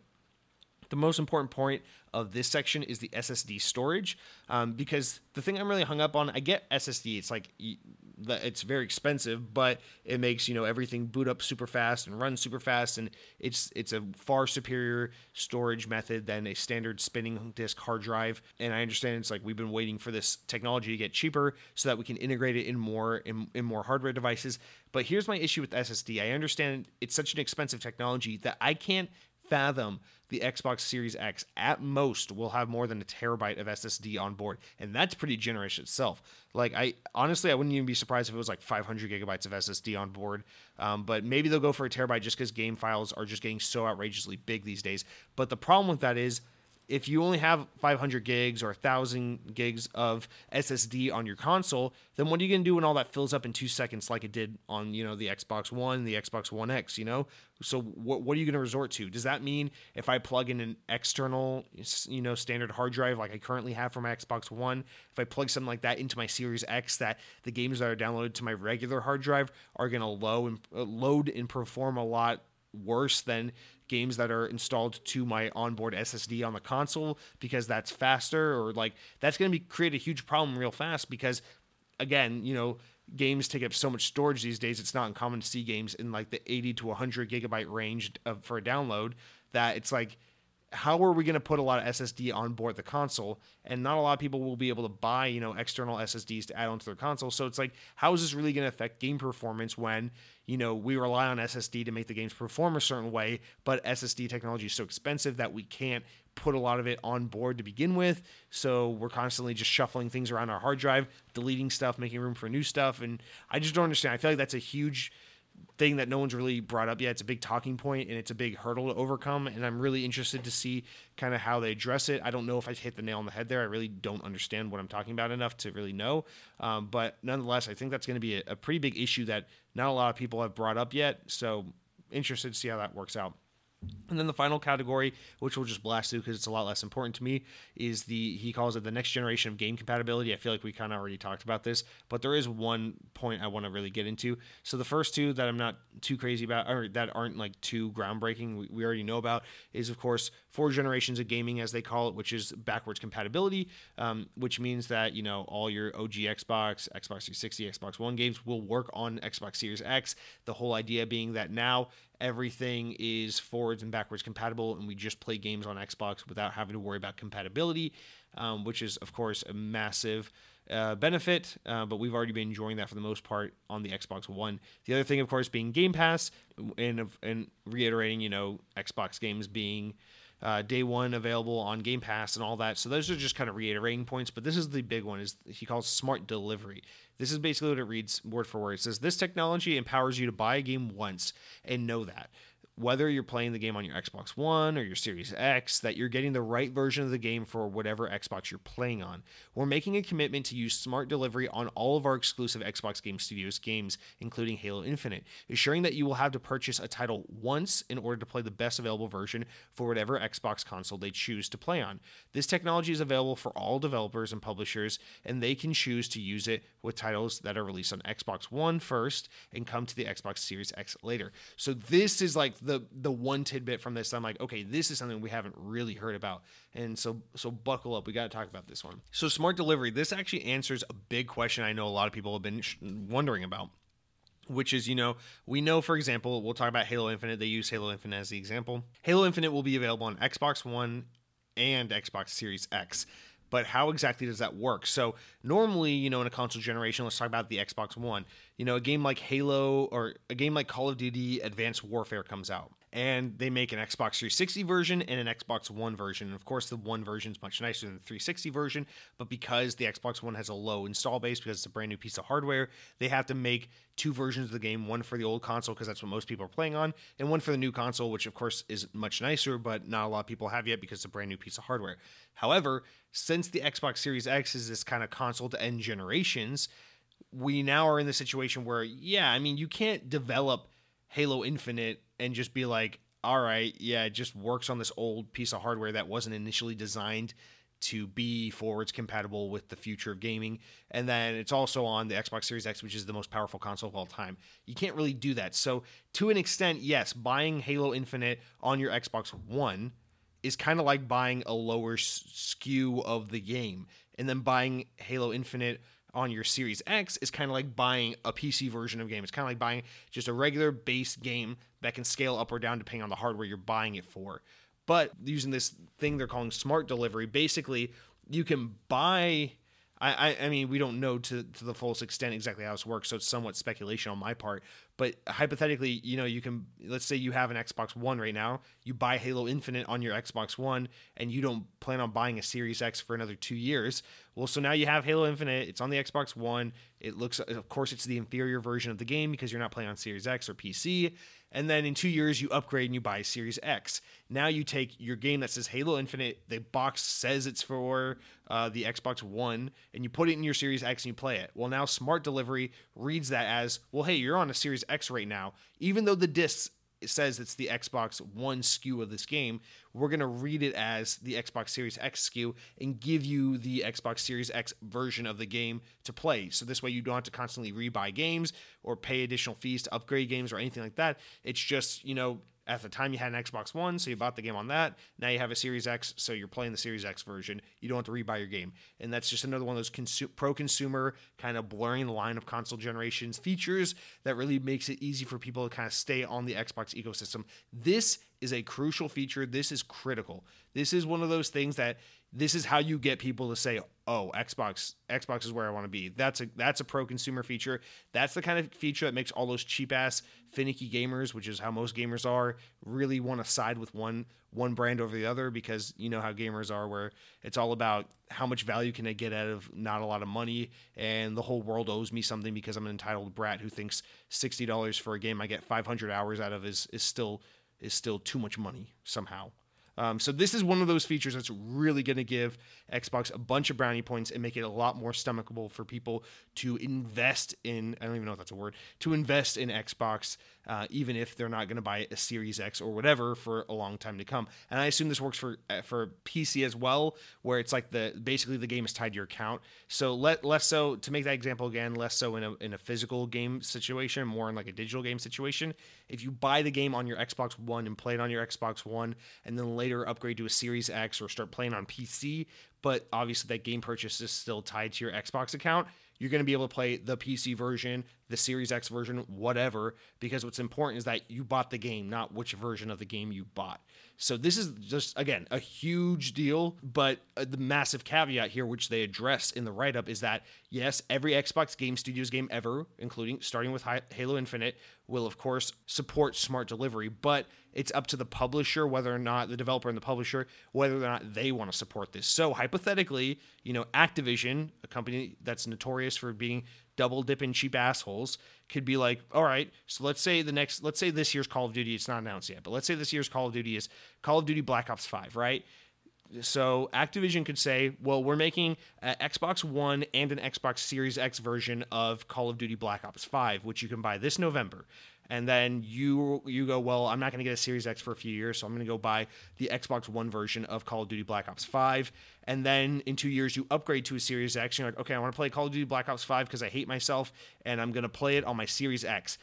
the most important point of this section is the SSD storage, um, because the thing I'm really hung up on, I get SSD. It's like it's very expensive, but it makes you know everything boot up super fast and run super fast, and it's it's a far superior storage method than a standard spinning disk hard drive. And I understand it's like we've been waiting for this technology to get cheaper so that we can integrate it in more in, in more hardware devices. But here's my issue with SSD. I understand it's such an expensive technology that I can't fathom the Xbox Series X at most will have more than a terabyte of SSD on board, and that's pretty generous itself. Like I honestly, I wouldn't even be surprised if it was like 500 gigabytes of SSD on board. Um, but maybe they'll go for a terabyte just because game files are just getting so outrageously big these days. But the problem with that is if you only have 500 gigs or 1000 gigs of ssd on your console then what are you going to do when all that fills up in two seconds like it did on you know the xbox one the xbox one x you know? So what, what are you going to resort to? Does that mean if i plug in an external you know standard hard drive like i currently have for my xbox one if i plug something like that into my series x that the games that are downloaded to my regular hard drive are going to load and uh, load and perform a lot worse than games that are installed to my onboard SSD on the console because that's faster or like that's going to be create a huge problem real fast because again, you know, games take up so much storage these days. It's not uncommon to see games in like the 80 to 100 gigabyte range of, for a download that it's like how are we going to put a lot of SSD on board the console? And not a lot of people will be able to buy, you know, external SSDs to add onto their console. So it's like, how is this really going to affect game performance when, you know, we rely on SSD to make the games perform a certain way, but SSD technology is so expensive that we can't put a lot of it on board to begin with. So we're constantly just shuffling things around our hard drive, deleting stuff, making room for new stuff. And I just don't understand. I feel like that's a huge thing that no one's really brought up yet. It's a big talking point and it's a big hurdle to overcome. And I'm really interested to see kind of how they address it. I don't know if I hit the nail on the head there. I really don't understand what I'm talking about enough to really know. Um, but nonetheless, I think that's going to be a, a pretty big issue that not a lot of people have brought up yet. So interested to see how that works out. And then the final category, which we'll just blast through because it's a lot less important to me, is the he calls it the next generation of game compatibility. I feel like we kind of already talked about this, but there is one point I want to really get into. So the first two that I'm not too crazy about, or that aren't like too groundbreaking, we, we already know about, is of course four generations of gaming as they call it, which is backwards compatibility, um, which means that you know all your OG Xbox, Xbox 360, Xbox One games will work on Xbox Series X. The whole idea being that now everything is forwards and backwards compatible, and we just play games on Xbox without having to worry about compatibility, um, which is, of course, a massive uh, benefit, uh, but we've already been enjoying that for the most part on the Xbox One. The other thing, of course, being Game Pass, and, and reiterating, you know, Xbox games being uh, day one available on Game Pass and all that. So those are just kind of reiterating points. But this is the big one: is he calls smart delivery. This is basically what it reads word for word. It says this technology empowers you to buy a game once and know that whether you're playing the game on your Xbox One or your Series X, that you're getting the right version of the game for whatever Xbox you're playing on. We're making a commitment to use smart delivery on all of our exclusive Xbox Game Studios games, including Halo Infinite, ensuring that you will have to purchase a title once in order to play the best available version for whatever Xbox console they choose to play on. This technology is available for all developers and publishers, and they can choose to use it with titles that are released on Xbox One first and come to the Xbox Series X later. So this is like the the one tidbit from this. I'm like, okay, this is something we haven't really heard about, and so so buckle up. We got to talk about this one. So smart delivery. This actually answers a big question I know a lot of people have been sh- wondering about which is, you know, we know, for example, we'll talk about Halo Infinite. They use Halo Infinite as the example. Halo Infinite will be available on Xbox One and Xbox Series X. But how exactly does that work? So, normally, you know, in a console generation, let's talk about the Xbox One. You know, a game like Halo or a game like Call of Duty Advanced Warfare comes out and they make an Xbox 360 version and an Xbox One version. And of course, the One version is much nicer than the 360 version, but because the Xbox One has a low install base because it's a brand new piece of hardware, they have to make two versions of the game one for the old console because that's what most people are playing on, and one for the new console, which of course is much nicer, but not a lot of people have yet because it's a brand new piece of hardware. However, since the Xbox Series X is this kind of console to end generations, we now are in the situation where, yeah, I mean, you can't develop Halo Infinite and just be like, all right, yeah, it just works on this old piece of hardware that wasn't initially designed to be forwards compatible with the future of gaming. And then it's also on the Xbox Series X, which is the most powerful console of all time. You can't really do that. So, to an extent, yes, buying Halo Infinite on your Xbox One is kind of like buying a lower SKU of the game. And then buying Halo Infinite on your Series X is kind of like buying a PC version of a game. It's kind of like buying just a regular base game that can scale up or down depending on the hardware you're buying it for. But using this thing they're calling smart delivery, basically you can buy I, I, mean, we don't know to, to the fullest extent exactly how this works, so it's somewhat speculation on my part. But hypothetically, you know, you can let's say you have an Xbox One right now, you buy Halo Infinite on your Xbox One, and you don't plan on buying a Series X for another two years. Well, so now you have Halo Infinite. It's on the Xbox One. It looks, of course, it's the inferior version of the game because you're not playing on Series X or PC. And then in two years, you upgrade and you buy Series X. Now you take your game that says Halo Infinite, the box says it's for uh, the Xbox One, and you put it in your Series X and you play it. Well, now Smart Delivery reads that as, well, hey, you're on a Series X right now. Even though the disc says it's the Xbox One SKU of this game, we're going to read it as the Xbox Series X SKU and give you the Xbox Series X version of the game to play. So this way you don't have to constantly rebuy games or pay additional fees to upgrade games or anything like that. It's just, you know, at the time, you had an Xbox One, so you bought the game on that. Now you have a Series X, so you're playing the Series X version. You don't have to rebuy your game. And that's just another one of those consu- pro consumer kind of blurring the line of console generations features that really makes it easy for people to kind of stay on the Xbox ecosystem. This is a crucial feature. This is critical. This is one of those things that this is how you get people to say, "Oh, Xbox, Xbox is where I want to be." That's a that's a pro consumer feature. That's the kind of feature that makes all those cheap ass finicky gamers, which is how most gamers are, really want to side with one one brand over the other because you know how gamers are where it's all about how much value can I get out of not a lot of money and the whole world owes me something because I'm an entitled brat who thinks $60 for a game I get 500 hours out of is is still is still too much money somehow. Um, so this is one of those features that's really going to give Xbox a bunch of brownie points and make it a lot more stomachable for people to invest in. I don't even know if that's a word. To invest in Xbox, uh, even if they're not going to buy a Series X or whatever for a long time to come. And I assume this works for uh, for PC as well, where it's like the basically the game is tied to your account. So let less so to make that example again, less so in a in a physical game situation, more in like a digital game situation. If you buy the game on your Xbox One and play it on your Xbox One, and then later later upgrade to a Series X or start playing on PC, but obviously that game purchase is still tied to your Xbox account, you're going to be able to play the PC version, the Series X version, whatever, because what's important is that you bought the game, not which version of the game you bought. So this is just again a huge deal, but uh, the massive caveat here, which they address in the write up, is that yes, every Xbox Game Studios game ever, including starting with Halo Infinite, will of course support smart delivery, but it's up to the publisher whether or not the developer and the publisher whether or not they want to support this. So hypothetically, you know, Activision, a company that's notorious for being double dipping cheap assholes could be like, all right, so let's say the next, let's say this year's Call of Duty, it's not announced yet, but let's say this year's Call of Duty is Call of Duty Black Ops 5, right? So Activision could say, well, we're making an Xbox One and an Xbox Series X version of Call of Duty Black Ops 5, which you can buy this November. And then you you go, well, I'm not going to get a Series X for a few years, so I'm going to go buy the Xbox One version of Call of Duty Black Ops 5. And then in two years, you upgrade to a Series X. You're like, okay, I want to play Call of Duty Black Ops 5 because I hate myself, and I'm going to play it on my Series X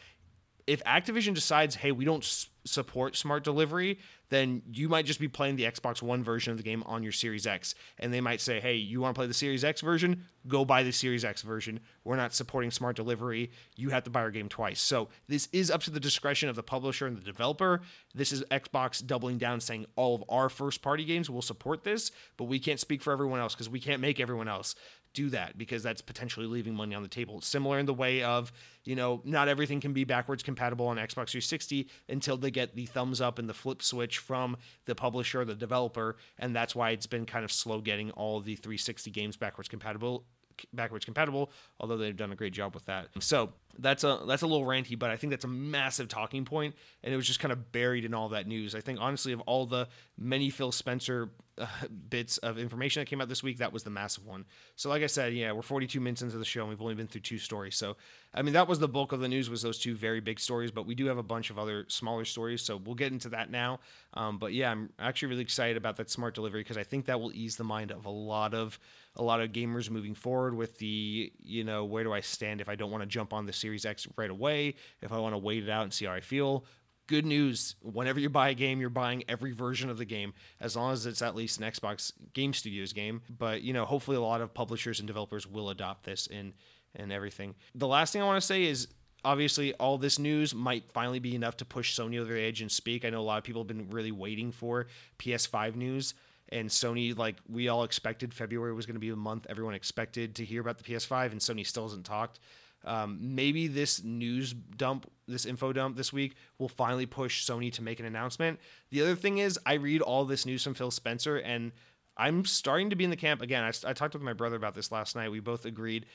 if Activision decides, hey, we don't support smart delivery, then you might just be playing the Xbox One version of the game on your Series X. And they might say, hey, you want to play the Series X version? Go buy the Series X version. We're not supporting smart delivery. You have to buy our game twice. So this is up to the discretion of the publisher and the developer. This is Xbox doubling down, saying all of our first party games will support this, but we can't speak for everyone else because we can't make everyone else do that because that's potentially leaving money on the table. Similar in the way of, you know, not everything can be backwards compatible on Xbox 360 until they get the thumbs up and the flip switch from the publisher, the developer, and that's why it's been kind of slow getting all the 360 games backwards compatible backwards compatible although they've done a great job with that. So that's a that's a little ranty but i think that's a massive talking point and it was just kind of buried in all that news. I think honestly of all the many phil spencer uh, bits of information that came out this week that was the massive one. So like i said yeah we're 42 minutes into the show and we've only been through two stories. So i mean that was the bulk of the news was those two very big stories but we do have a bunch of other smaller stories so we'll get into that now. Um, but yeah i'm actually really excited about that smart delivery because i think that will ease the mind of a lot of a lot of gamers moving forward with the, you know, where do I stand if I don't want to jump on the Series X right away, if I want to wait it out and see how I feel. Good news, whenever you buy a game, you're buying every version of the game, as long as it's at least an Xbox Game Studios game. But, you know, hopefully a lot of publishers and developers will adopt this and and everything. The last thing I want to say is obviously all this news might finally be enough to push Sony over the edge and speak. I know a lot of people have been really waiting for PS5 news and Sony, like we all expected, February was going to be the month everyone expected to hear about the PS5, and Sony still hasn't talked. Um, maybe this news dump, this info dump this week will finally push Sony to make an announcement. The other thing is, I read all this news from Phil Spencer, and I'm starting to be in the camp again. I, I talked with my brother about this last night. We both agreed.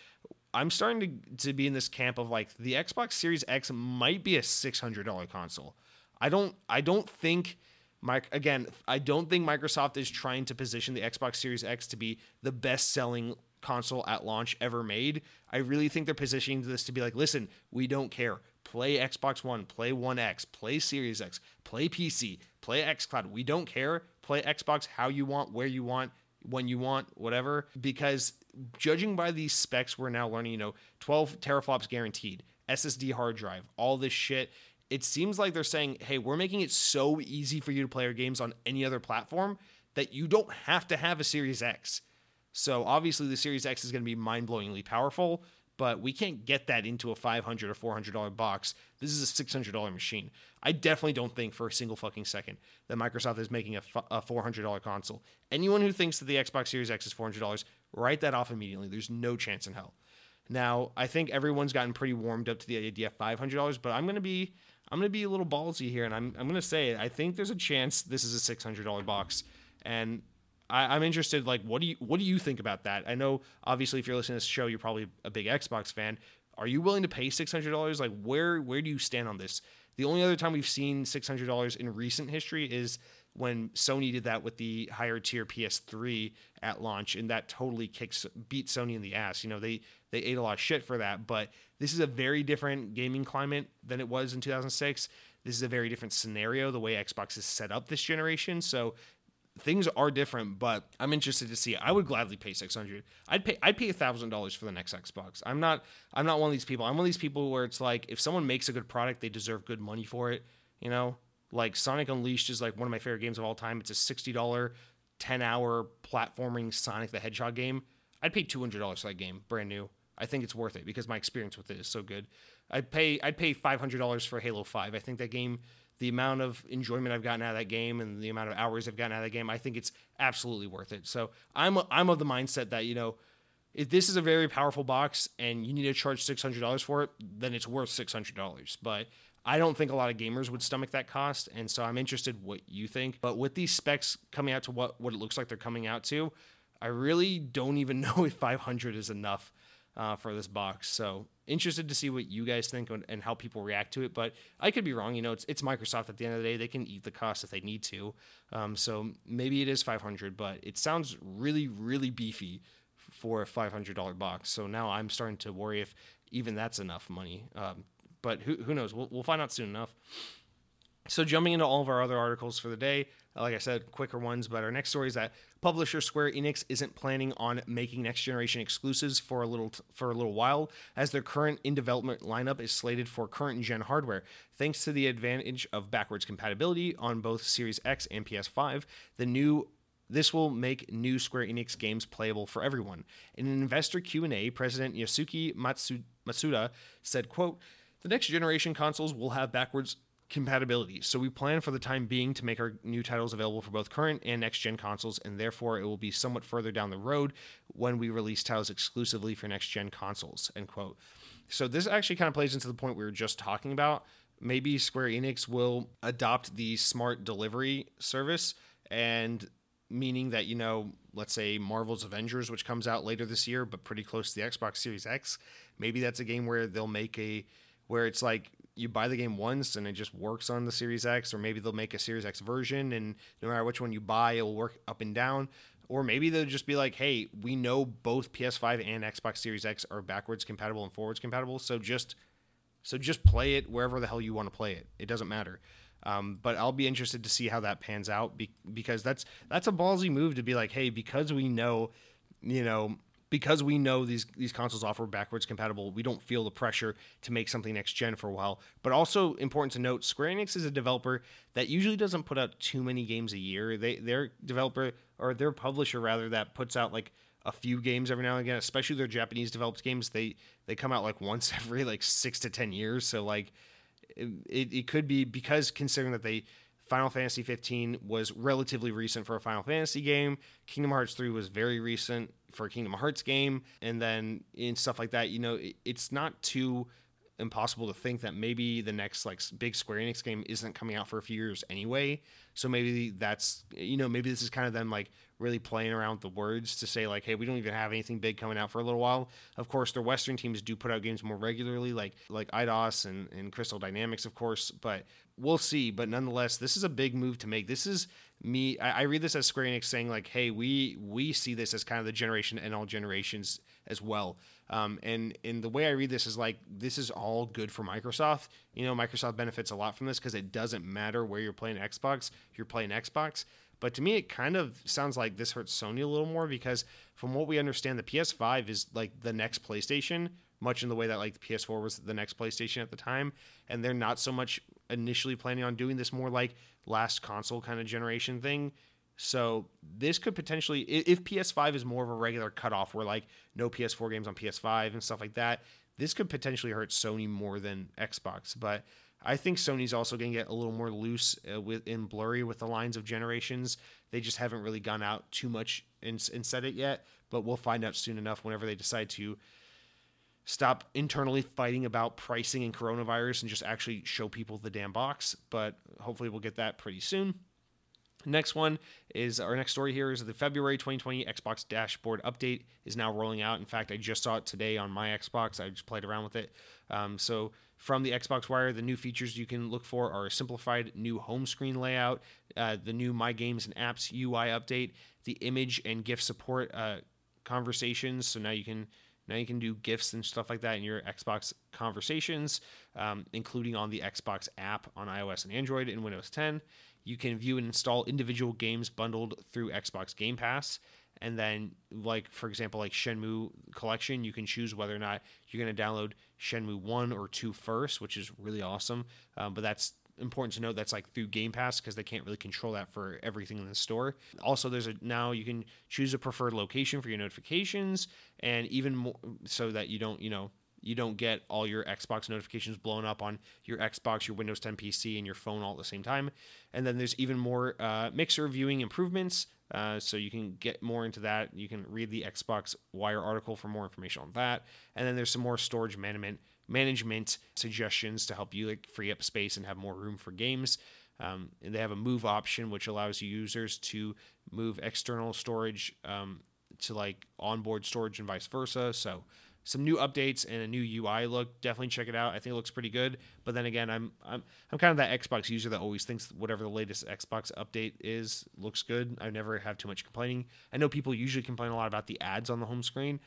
I'm starting to, to be in this camp of like the Xbox Series X might be a $600 console. I don't I don't think Mike again, I don't think Microsoft is trying to position the Xbox Series X to be the best selling console at launch ever made. I really think they're positioning this to be like, listen, we don't care. Play Xbox One, play One X, play Series X, play PC, play xCloud. We don't care. Play Xbox how you want, where you want, when you want, whatever. Because judging by these specs, we're now learning, you know, 12 teraflops guaranteed, SSD hard drive, all this shit it seems like they're saying, hey, we're making it so easy for you to play our games on any other platform that you don't have to have a Series X. So obviously, the Series X is going to be mind blowingly powerful, but we can't get that into a 500 or $400 box. This is a $600 machine. I definitely don't think for a single fucking second that Microsoft is making a, a $400 console. Anyone who thinks that the Xbox Series X is $400, write that off immediately. There's no chance in hell. Now, I think everyone's gotten pretty warmed up to the idea of $500, but I'm going to be I'm going to be a little ballsy here, and I'm I'm going to say it. I think there's a chance this is a six hundred dollar box, and I, am interested. Like, what do you what do you think about that? I know obviously if you're listening to this show, you're probably a big Xbox fan. Are you willing to pay six hundred dollars? Like, where where do you stand on this? The only other time we've seen six hundred dollars in recent history is when Sony did that with the higher tier PS3 at launch, and that totally kicks beat Sony in the ass. You know, they they ate a lot of shit for that, but this is a very different gaming climate than it was in 2006. This is a very different scenario, the way Xbox is set up this generation. So things are different, but I'm interested to see. I would gladly pay 600. I'd pay I'd pay $1000 for the next Xbox. I'm not I'm not one of these people. I'm one of these people where it's like if someone makes a good product, they deserve good money for it, you know? Like Sonic Unleashed is like one of my favorite games of all time. It's a $60 10-hour platforming Sonic the Hedgehog game. I'd pay $200 for that game, brand new. I think it's worth it because my experience with it is so good. I'd pay I'd pay five hundred dollars for Halo Five. I think that game, the amount of enjoyment I've gotten out of that game and the amount of hours I've gotten out of that game, I think it's absolutely worth it. So I'm I'm of the mindset that you know, if this is a very powerful box and you need to charge six hundred dollars for it, then it's worth six hundred dollars. But I don't think a lot of gamers would stomach that cost, and so I'm interested what you think. But with these specs coming out to what what it looks like they're coming out to, I really don't even know if 500 is enough uh, for this box. So interested to see what you guys think and how people react to it. But I could be wrong. You know, it's it's Microsoft at the end of the day. They can eat the cost if they need to. Um, so maybe it is 500, but it sounds really really beefy for a $500 box. So now I'm starting to worry if even that's enough money. Um, but who who knows? We'll we'll find out soon enough. So jumping into all of our other articles for the day, like I said, quicker ones. But our next story is that publisher Square Enix isn't planning on making next generation exclusives for a little t- for a little while, as their current in development lineup is slated for current gen hardware. Thanks to the advantage of backwards compatibility on both Series X and PS5, the new this will make new Square Enix games playable for everyone. In an investor Q&A, President Yosuke Matsuda said, quote, "The next generation consoles will have backwards compatibility. So we plan for the time being to make our new titles available for both current and next gen consoles, and therefore it will be somewhat further down the road when we release titles exclusively for next gen consoles. End quote. So this actually kind of plays into the point we were just talking about. Maybe Square Enix will adopt the smart delivery service and meaning that, you know, let's say Marvel's Avengers, which comes out later this year, but pretty close to the Xbox Series X, maybe that's a game where they'll make a where it's like you buy the game once and it just works on the Series X, or maybe they'll make a Series X version and no matter which one you buy, it will work up and down. Or maybe they'll just be like, hey, we know both PS5 and Xbox Series X are backwards compatible and forwards compatible, so just so just play it wherever the hell you want to play it. It doesn't matter. Um, but I'll be interested to see how that pans out be- because that's that's a ballsy move to be like, hey, because we know, you know, because we know these these consoles offer backwards compatible, we don't feel the pressure to make something next gen for a while. But also important to note, Square Enix is a developer that usually doesn't put out too many games a year. They their developer or their publisher rather that puts out like a few games every now and again, especially their Japanese developed games. They they come out like once every like six to ten years. So like it, it could be because considering that they Final Fantasy 15 was relatively recent for a Final Fantasy game. Kingdom Hearts 3 was very recent for a Kingdom Hearts game. And then in stuff like that, you know, it's not too impossible to think that maybe the next like big Square Enix game isn't coming out for a few years anyway. So maybe that's you know maybe this is kind of them like really playing around with the words to say like hey we don't even have anything big coming out for a little while. Of course, their Western teams do put out games more regularly like like Eidos and and Crystal Dynamics of course, but we'll see. But nonetheless, this is a big move to make. This is me. I, I read this as Square Enix saying like hey we we see this as kind of the generation and all generations as well. Um, and and the way I read this is like this is all good for Microsoft. You know, Microsoft benefits a lot from this because it doesn't matter where you're playing Xbox, you're playing Xbox. But to me, it kind of sounds like this hurts Sony a little more because, from what we understand, the PS5 is like the next PlayStation, much in the way that like the PS4 was the next PlayStation at the time, and they're not so much initially planning on doing this more like last console kind of generation thing. So this could potentially, if PS5 is more of a regular cutoff, where like no PS4 games on PS5 and stuff like that, this could potentially hurt Sony more than Xbox. But I think Sony's also going to get a little more loose uh, with in blurry with the lines of generations. They just haven't really gone out too much and, and said it yet, but we'll find out soon enough whenever they decide to stop internally fighting about pricing and coronavirus and just actually show people the damn box. But hopefully, we'll get that pretty soon. Next one is our next story here is the February 2020 Xbox dashboard update is now rolling out. In fact, I just saw it today on my Xbox. I just played around with it. Um, so, from the Xbox Wire, the new features you can look for are a simplified new home screen layout, uh, the new My Games and Apps UI update, the image and GIF support uh, conversations. So now you can now you can do GIFs and stuff like that in your Xbox conversations, um, including on the Xbox app on iOS and Android and Windows 10. You can view and install individual games bundled through Xbox Game Pass. And then, like for example, like Shenmue Collection, you can choose whether or not you're going to download Shenmue one or two first, which is really awesome. Um, but that's important to note that's like through Game Pass because they can't really control that for everything in the store. Also, there's a now you can choose a preferred location for your notifications, and even more so that you don't you know you don't get all your Xbox notifications blown up on your Xbox, your Windows 10 PC, and your phone all at the same time. And then there's even more uh, mixer viewing improvements. Uh, so you can get more into that. You can read the Xbox Wire article for more information on that. And then there's some more storage management management suggestions to help you like free up space and have more room for games. Um, and they have a move option which allows users to move external storage um, to like onboard storage and vice versa. So some new updates and a new UI look. Definitely check it out. I think it looks pretty good. But then again, I'm I'm I'm kind of that Xbox user that always thinks whatever the latest Xbox update is looks good. I never have too much complaining. I know people usually complain a lot about the ads on the home screen.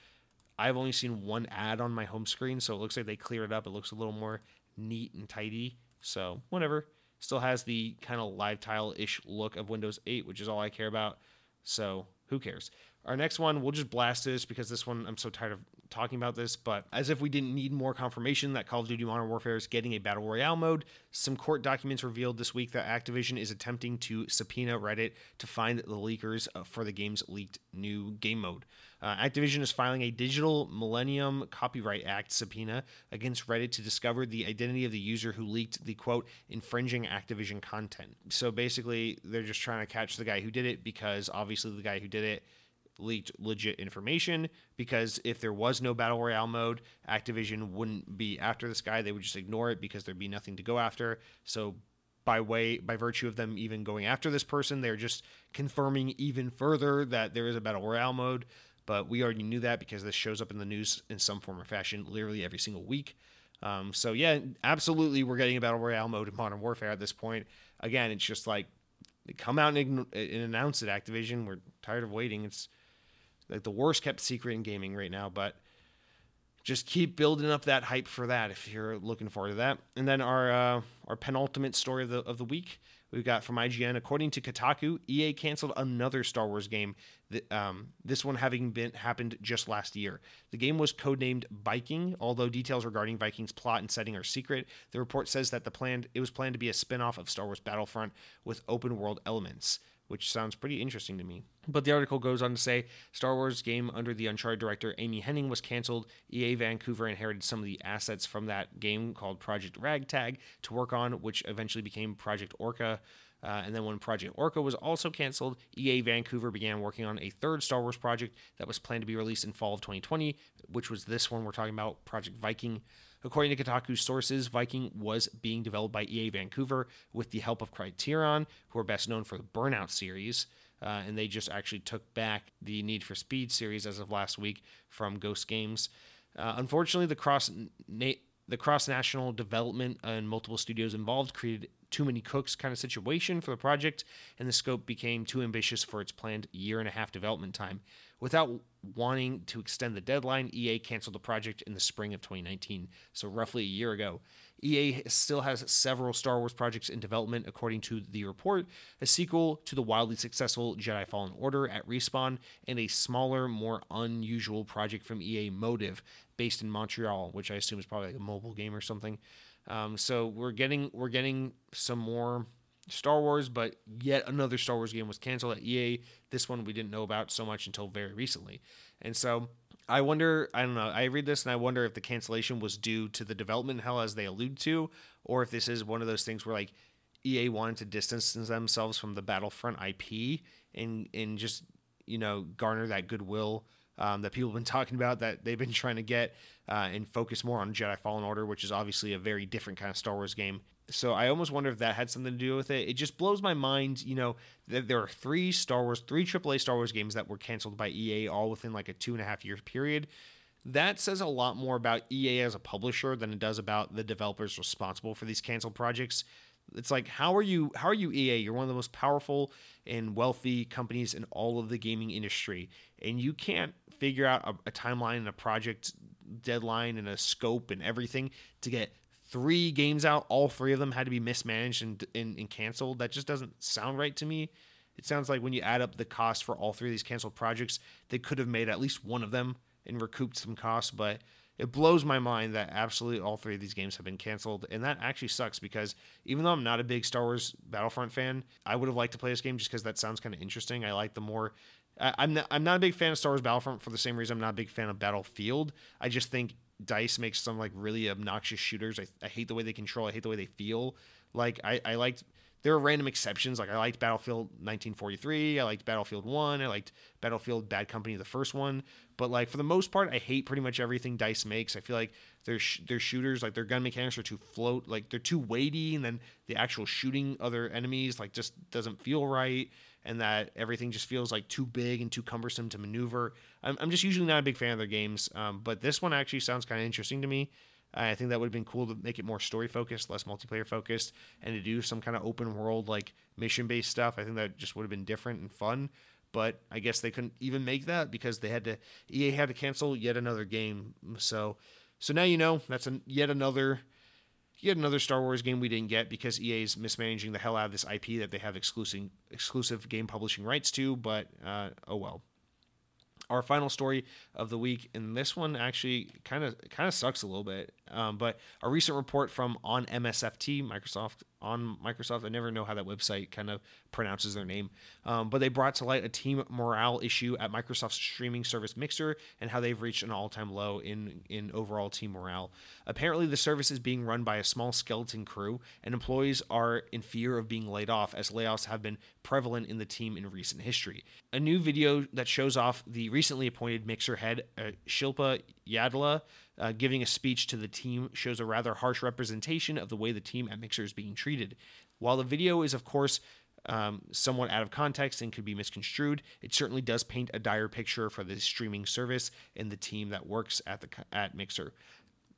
I've only seen one ad on my home screen, so it looks like they cleared it up. It looks a little more neat and tidy. So whatever. Still has the kind of live tile ish look of Windows 8, which is all I care about. So who cares? Our next one, we'll just blast this because this one, I'm so tired of talking about this, but as if we didn't need more confirmation that Call of Duty Modern Warfare is getting a Battle Royale mode, some court documents revealed this week that Activision is attempting to subpoena Reddit to find the leakers uh, for the game's leaked new game mode. Uh, Activision is filing a Digital Millennium Copyright Act subpoena against Reddit to discover the identity of the user who leaked the quote infringing Activision content. So basically, they're just trying to catch the guy who did it because obviously the guy who did it leaked legit information because if there was no battle royale mode activision wouldn't be after this guy they would just ignore it because there'd be nothing to go after. So by way by virtue of them even going after this person they're just confirming even further that there is a battle royale mode. But we already knew that because this shows up in the news in some form or fashion literally every single week. Um, so yeah absolutely we're getting a battle royale mode in modern warfare at this point. Again it's just like come out and, and announce it activision we're tired of waiting. It's like the worst kept secret in gaming right now, but just keep building up that hype for that if you're looking forward to that. And then our uh, our penultimate story of the of the week we've got from IGN. According to Kotaku, EA canceled another Star Wars game. That, um, this one having been happened just last year. The game was codenamed Viking, although details regarding Viking's plot and setting are secret. The report says that the planned it was planned to be a spin-off of Star Wars Battlefront with open world elements which sounds pretty interesting to me. But the article goes on to say Star Wars game under the Uncharted director Amy Hennig was canceled. EA Vancouver inherited some of the assets from that game called Project Ragtag to work on, which eventually became Project Orca. Uh, and then when Project Orca was also canceled, EA Vancouver began working on a third Star Wars project that was planned to be released in fall of 2020, which was this one we're talking about, Project Viking. According to Kotaku sources, Viking was being developed by EA Vancouver with the help of Criterion, who are best known for the Burnout series. Uh, and they just actually took back the Need for Speed series as of last week from Ghost Games. Uh, unfortunately, the cross na- the cross national development and multiple studios involved created too many cooks kind of situation for the project, and the scope became too ambitious for its planned year and a half development time. Without wanting to extend the deadline, EA canceled the project in the spring of 2019, so roughly a year ago. EA still has several Star Wars projects in development, according to the report a sequel to the wildly successful Jedi Fallen Order at Respawn, and a smaller, more unusual project from EA Motive, based in Montreal, which I assume is probably like a mobile game or something. Um, so we're getting we're getting some more Star Wars, but yet another Star Wars game was canceled at EA. This one we didn't know about so much until very recently. And so I wonder, I don't know, I read this and I wonder if the cancellation was due to the development hell as they allude to, or if this is one of those things where like EA wanted to distance themselves from the Battlefront IP and and just, you know, garner that goodwill um, that people have been talking about that they've been trying to get uh, and focus more on Jedi Fallen Order, which is obviously a very different kind of Star Wars game. So I almost wonder if that had something to do with it. It just blows my mind, you know, that there are three Star Wars, three AAA Star Wars games that were canceled by EA all within like a two and a half year period. That says a lot more about EA as a publisher than it does about the developers responsible for these canceled projects. It's like how are you how are you EA? You're one of the most powerful and wealthy companies in all of the gaming industry, and you can't figure out a, a timeline and a project deadline and a scope and everything to get three games out. All three of them had to be mismanaged and, and, and canceled. That just doesn't sound right to me. It sounds like when you add up the cost for all three of these canceled projects, they could have made at least one of them and recouped some costs. But it blows my mind that absolutely all three of these games have been canceled. And that actually sucks because even though I'm not a big Star Wars Battlefront fan, I would have liked to play this game just because that sounds kind of interesting. I like the more I, am not, I'm not a big fan of Star Wars Battlefront for the same reason I'm not a big fan of Battlefield. I just think Dice makes some like really obnoxious shooters. I, I hate the way they control. I hate the way they feel. Like I, I liked there are random exceptions. Like I liked Battlefield 1943, I liked Battlefield 1, I liked Battlefield Bad Company, the first one. But like for the most part, I hate pretty much everything Dice makes. I feel like their sh- their shooters, like their gun mechanics, are too float, like they're too weighty, and then the actual shooting other enemies like just doesn't feel right, and that everything just feels like too big and too cumbersome to maneuver. I'm, I'm just usually not a big fan of their games, um, but this one actually sounds kind of interesting to me. I think that would have been cool to make it more story focused, less multiplayer focused, and to do some kind of open world like mission based stuff. I think that just would have been different and fun. But I guess they couldn't even make that because they had to EA had to cancel yet another game. So so now you know that's an, yet another yet another Star Wars game we didn't get because EA is mismanaging the hell out of this IP that they have exclusive exclusive game publishing rights to. But uh, oh well our final story of the week, and this one actually kind of kind of sucks a little bit. Um, but a recent report from on MSFT, Microsoft on Microsoft, I never know how that website kind of pronounces their name, um, but they brought to light a team morale issue at Microsoft's streaming service Mixer and how they've reached an all-time low in in overall team morale. Apparently, the service is being run by a small skeleton crew, and employees are in fear of being laid off as layoffs have been prevalent in the team in recent history. A new video that shows off the recently appointed Mixer head, uh, Shilpa Yadla, uh, giving a speech to the team shows a rather harsh representation of the way the team at Mixer is being treated. While the video is, of course, um, somewhat out of context and could be misconstrued, it certainly does paint a dire picture for the streaming service and the team that works at the at Mixer.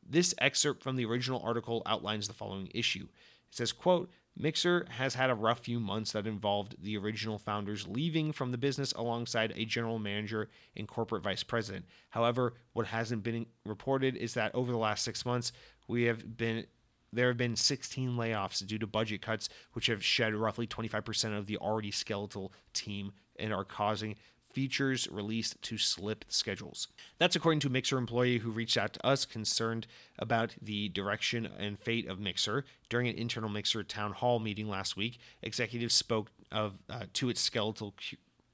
This excerpt from the original article outlines the following issue. It says, quote, Mixer has had a rough few months that involved the original founders leaving from the business alongside a general manager and corporate vice president. However, what hasn't been reported is that over the last six months, we have been there have been 16 layoffs due to budget cuts, which have shed roughly 25% of the already skeletal team and are causing features released to slip schedules. That's according to Mixer employee who reached out to us concerned about the direction and fate of Mixer. During an internal Mixer town hall meeting last week, executives spoke of uh, to its skeletal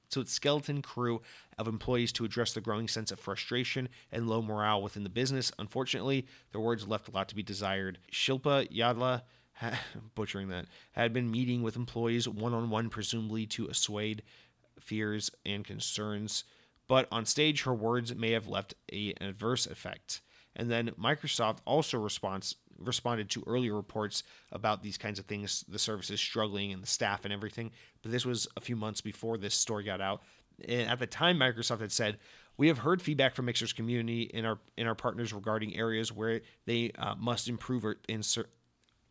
to its skeleton crew of employees to address the growing sense of frustration and low morale within the business. Unfortunately, their words left a lot to be desired. Shilpa Yadla butchering that, had been meeting with employees one on one, presumably to assuage fears, and concerns, but on stage, her words may have left a, an adverse effect. And then Microsoft also responds, responded to earlier reports about these kinds of things, the services struggling and the staff and everything. But this was a few months before this story got out. And at the time, Microsoft had said, "We have heard feedback from Mixer's community and our in our partners regarding areas where they uh, must improve in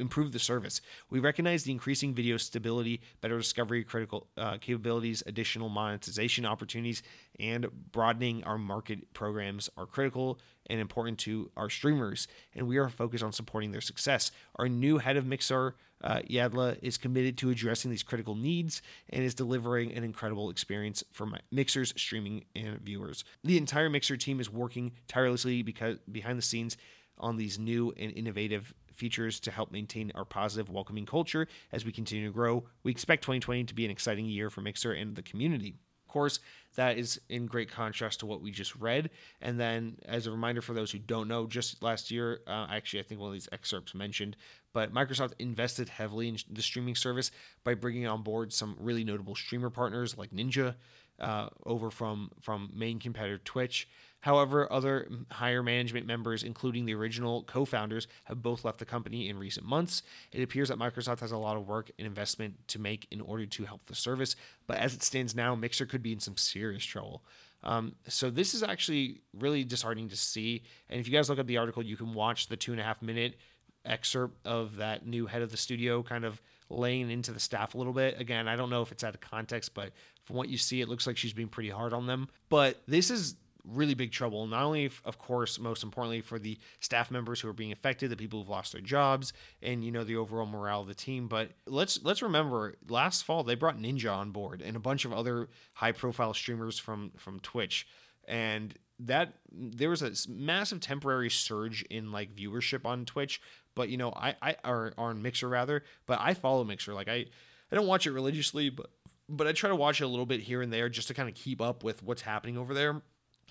improve the service. We recognize the increasing video stability, better discovery critical uh, capabilities, additional monetization opportunities, and broadening our market programs are critical and important to our streamers, and we are focused on supporting their success. Our new head of Mixer, uh, Yadla, is committed to addressing these critical needs and is delivering an incredible experience for my Mixer's streaming and viewers. The entire Mixer team is working tirelessly because behind the scenes on these new and innovative features to help maintain our positive, welcoming culture as we continue to grow. We expect 2020 to be an exciting year for Mixer and the community. Of course, that is in great contrast to what we just read. And then, as a reminder for those who don't know, just last year, uh, actually, I think one of these excerpts mentioned, but Microsoft invested heavily in the streaming service by bringing on board some really notable streamer partners like Ninja uh, over from from main competitor Twitch. However, other higher management members, including the original co founders, have both left the company in recent months. It appears that Microsoft has a lot of work and investment to make in order to help the service, but as it stands now, Mixer could be in some serious trouble. Um, so this is actually really disheartening to see. And if you guys look at the article, you can watch the two and a half minute excerpt of that new head of the studio kind of laying into the staff a little bit. Again, I don't know if it's out of context, but from what you see, it looks like she's being pretty hard on them. But this is really big trouble. Not only, of course, most importantly for the staff members who are being affected, the people who've lost their jobs, and you know the overall morale of the team. But let's let's remember, last fall they brought Ninja on board and a bunch of other high-profile streamers from from Twitch, and that there was a massive temporary surge in like viewership on Twitch. But you know, I I or on Mixer rather, but I follow Mixer. Like I I don't watch it religiously, but but I try to watch it a little bit here and there just to kind of keep up with what's happening over there.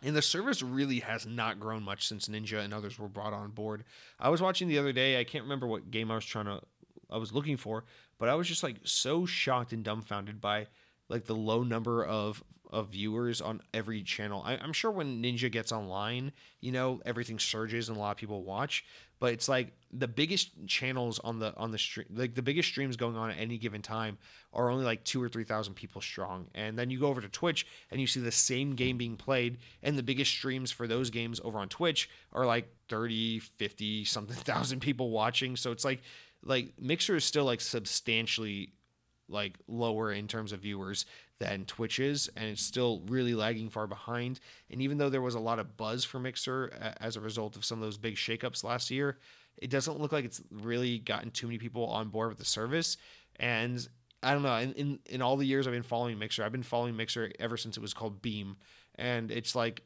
And the service really has not grown much since Ninja and others were brought on board. I was watching the other day, I can't remember what game I was trying to I was looking for, but I was just like so shocked and dumbfounded by like the low number of of viewers on every channel. I, am sure when Ninja gets online, you know, everything surges and a lot of people watch. But it's like the biggest channels on the on the stream, like the biggest streams going on at any given time are only like two or three thousand people strong. And then you go over to Twitch and you see the same game being played, and the biggest streams for those games over on Twitch are like 30, 50, something thousand people watching. So it's like like Mixer is still like substantially like lower in terms of viewers than Twitch is, and it's still really lagging far behind. And even though there was a lot of buzz for Mixer uh, as a result of some of those big shakeups last year, it doesn't look like it's really gotten too many people on board with the service. And I don't know. In, in in all the years I've been following Mixer, I've been following Mixer ever since it was called Beam, and it's like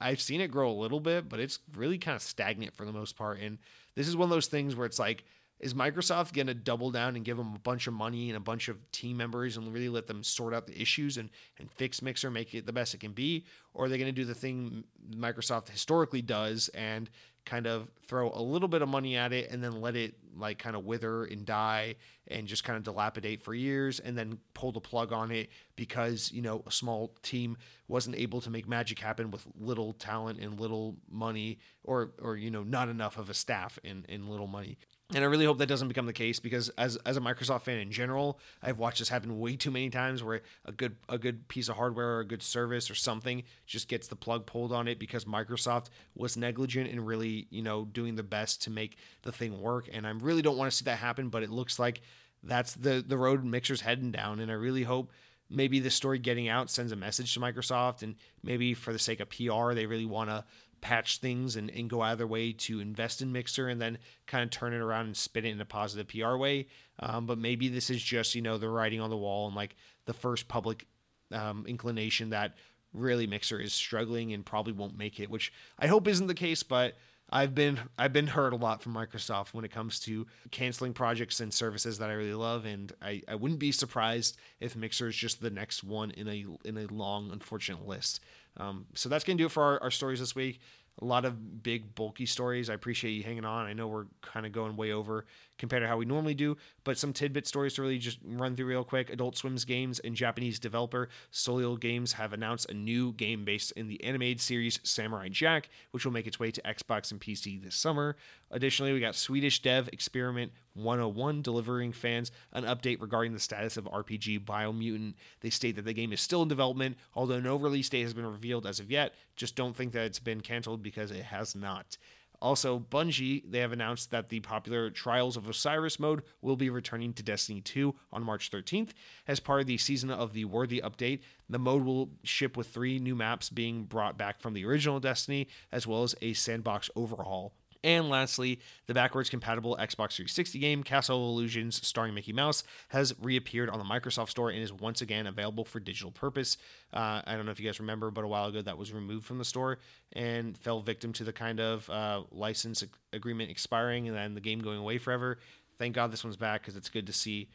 I've seen it grow a little bit, but it's really kind of stagnant for the most part. And this is one of those things where it's like is Microsoft going to double down and give them a bunch of money and a bunch of team members and really let them sort out the issues and, and fix Mixer, make it the best it can be? Or are they going to do the thing Microsoft historically does and kind of throw a little bit of money at it and then let it like kind of wither and die and just kind of dilapidate for years and then pull the plug on it because you know a small team wasn't able to make magic happen with little talent and little money or or you know not enough of a staff and, and little money and I really hope that doesn't become the case because as as a Microsoft fan in general, I've watched this happen way too many times where a good a good piece of hardware or a good service or something just gets the plug pulled on it because Microsoft was negligent in really, you know, doing the best to make the thing work. And I really don't want to see that happen, but it looks like that's the the road Mixer's heading down. And I really hope maybe this story getting out sends a message to Microsoft and maybe for the sake of PR, they really want to patch things and, and go out of their way to invest in Mixer and then kind of turn it around and spin it in a positive PR way. Um, but maybe this is just, you know, the writing on the wall and like the first public um, inclination that really Mixer is struggling and probably won't make it, which I hope isn't the case, but I've been I've been hurt a lot from Microsoft when it comes to canceling projects and services that I really love, and I, I wouldn't be surprised if Mixer is just the next one in a in a long unfortunate list. Um, so that's going to do it for our, our stories this week a lot of big bulky stories. I appreciate you hanging on. I know we're kind of going way over compared to how we normally do, but some tidbit stories to really just run through real quick. Adult Swim's games and Japanese developer Soleil Games have announced a new game based in the animated series Samurai Jack, which will make its way to Xbox and PC this summer. Additionally, we got Swedish dev Experiment 101 delivering fans an update regarding the status of RPG Biomutant. They state that the game is still in development, although no release date has been revealed as of yet. Just don't think that it's been canceled because it has not. Also, Bungie, they have announced that the popular Trials of Osiris mode will be returning to Destiny 2 on March 13th. As part of the Season of the Worthy update, the mode will ship with three new maps being brought back from the original Destiny, as well as a sandbox overhaul and lastly, the backwards compatible Xbox 360 game Castle Illusions starring Mickey Mouse has reappeared on the Microsoft Store and is once again available for digital purpose. Uh, I don't know if you guys remember, but a while ago that was removed from the store and fell victim to the kind of uh, license agreement expiring and then the game going away forever. Thank God this one's back because it's good to see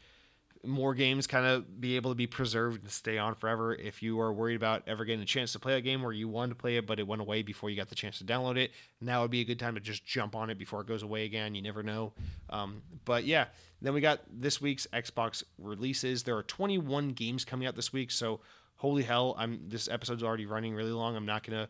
more games kind of be able to be preserved and stay on forever. If you are worried about ever getting a chance to play a game where you wanted to play it but it went away before you got the chance to download it, now would be a good time to just jump on it before it goes away again. You never know. Um, but yeah, then we got this week's Xbox releases. There are 21 games coming out this week, so holy hell! I'm this episode's already running really long. I'm not gonna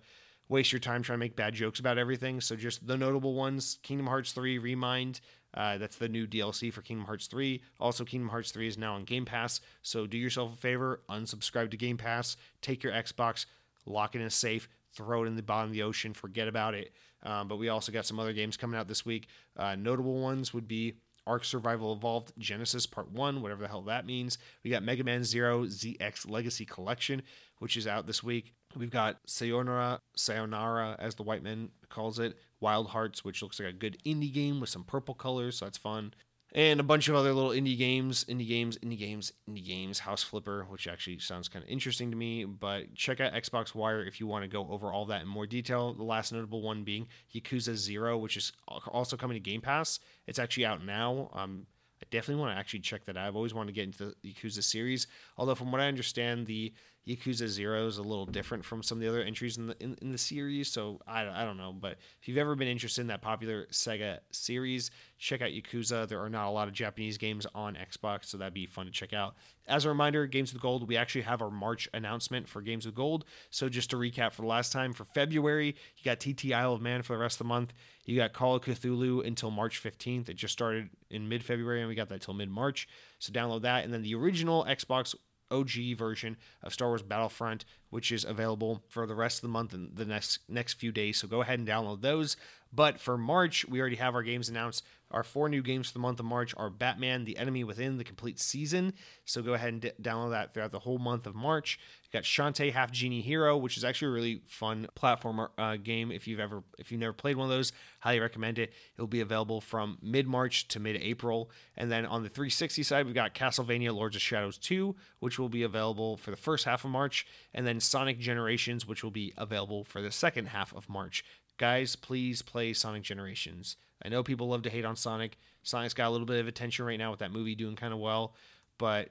waste your time trying to make bad jokes about everything. So just the notable ones: Kingdom Hearts 3 Re Mind, uh, that's the new DLC for Kingdom Hearts 3. Also, Kingdom Hearts 3 is now on Game Pass. So do yourself a favor, unsubscribe to Game Pass, take your Xbox, lock it in a safe, throw it in the bottom of the ocean, forget about it. Um, but we also got some other games coming out this week. Uh, notable ones would be Ark Survival Evolved Genesis Part 1, whatever the hell that means. We got Mega Man Zero ZX Legacy Collection, which is out this week. We've got Sayonara, Sayonara, as the white man calls it, Wild Hearts, which looks like a good indie game with some purple colors, so that's fun. And a bunch of other little indie games, indie games, indie games, indie games, House Flipper, which actually sounds kind of interesting to me. But check out Xbox Wire if you want to go over all that in more detail. The last notable one being Yakuza Zero, which is also coming to Game Pass. It's actually out now. Um, I definitely want to actually check that out. I've always wanted to get into the Yakuza series. Although, from what I understand, the Yakuza Zero is a little different from some of the other entries in the in, in the series. So I, I don't know, but if you've ever been interested in that popular Sega series, check out Yakuza. There are not a lot of Japanese games on Xbox, so that'd be fun to check out. As a reminder, Games with Gold, we actually have our March announcement for Games with Gold. So just to recap for the last time, for February, you got TT Isle of Man for the rest of the month. You got Call of Cthulhu until March 15th. It just started in mid February, and we got that till mid March. So download that. And then the original Xbox OG version of Star Wars Battlefront, which is available for the rest of the month and the next next few days. So go ahead and download those. But for March, we already have our games announced. Our four new games for the month of March are Batman: The Enemy Within, the complete season. So go ahead and d- download that throughout the whole month of March. You got Shantae Half Genie Hero, which is actually a really fun platformer uh, game. If you've ever if you've never played one of those, highly recommend it. It'll be available from mid March to mid April. And then on the 360 side, we've got Castlevania Lords of Shadows 2, which will be available for the first half of March, and then Sonic Generations, which will be available for the second half of March. Guys, please play Sonic Generations. I know people love to hate on Sonic. Sonic's got a little bit of attention right now with that movie doing kind of well, but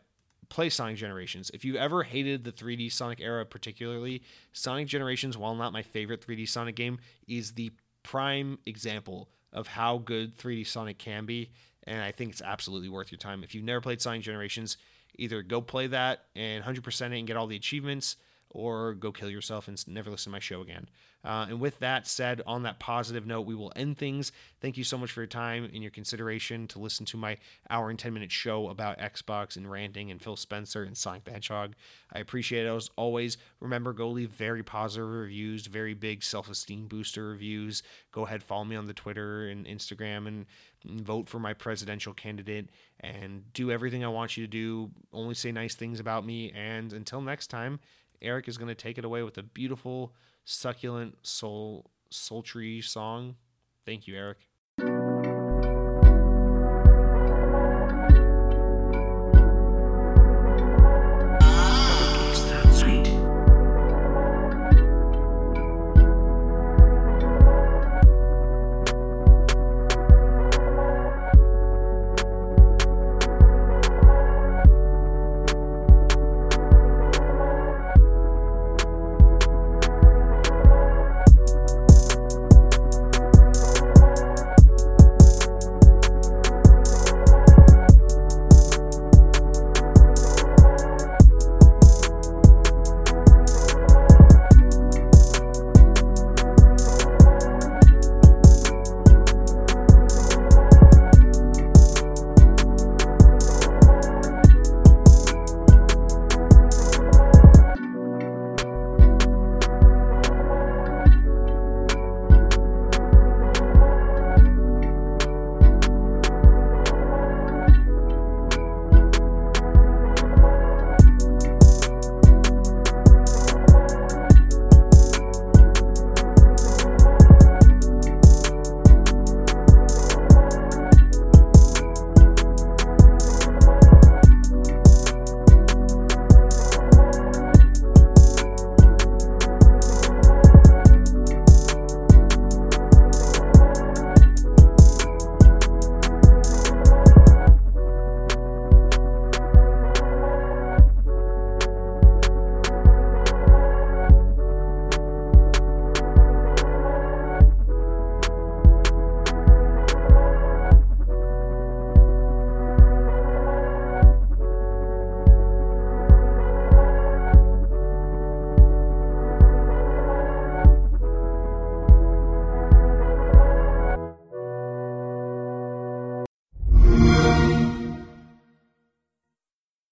play Sonic Generations. If you ever hated the 3D Sonic era, particularly, Sonic Generations, while not my favorite 3D Sonic game, is the prime example of how good 3D Sonic can be. And I think it's absolutely worth your time. If you've never played Sonic Generations, either go play that and 100% it and get all the achievements, or go kill yourself and never listen to my show again. Uh, and with that said, on that positive note, we will end things. Thank you so much for your time and your consideration to listen to my hour and 10 minute show about Xbox and ranting and Phil Spencer and Sonic the Hedgehog. I appreciate it as always. Remember, go leave very positive reviews, very big self esteem booster reviews. Go ahead, follow me on the Twitter and Instagram and vote for my presidential candidate and do everything I want you to do. Only say nice things about me. And until next time, Eric is going to take it away with a beautiful, succulent, soul, sultry song. Thank you, Eric.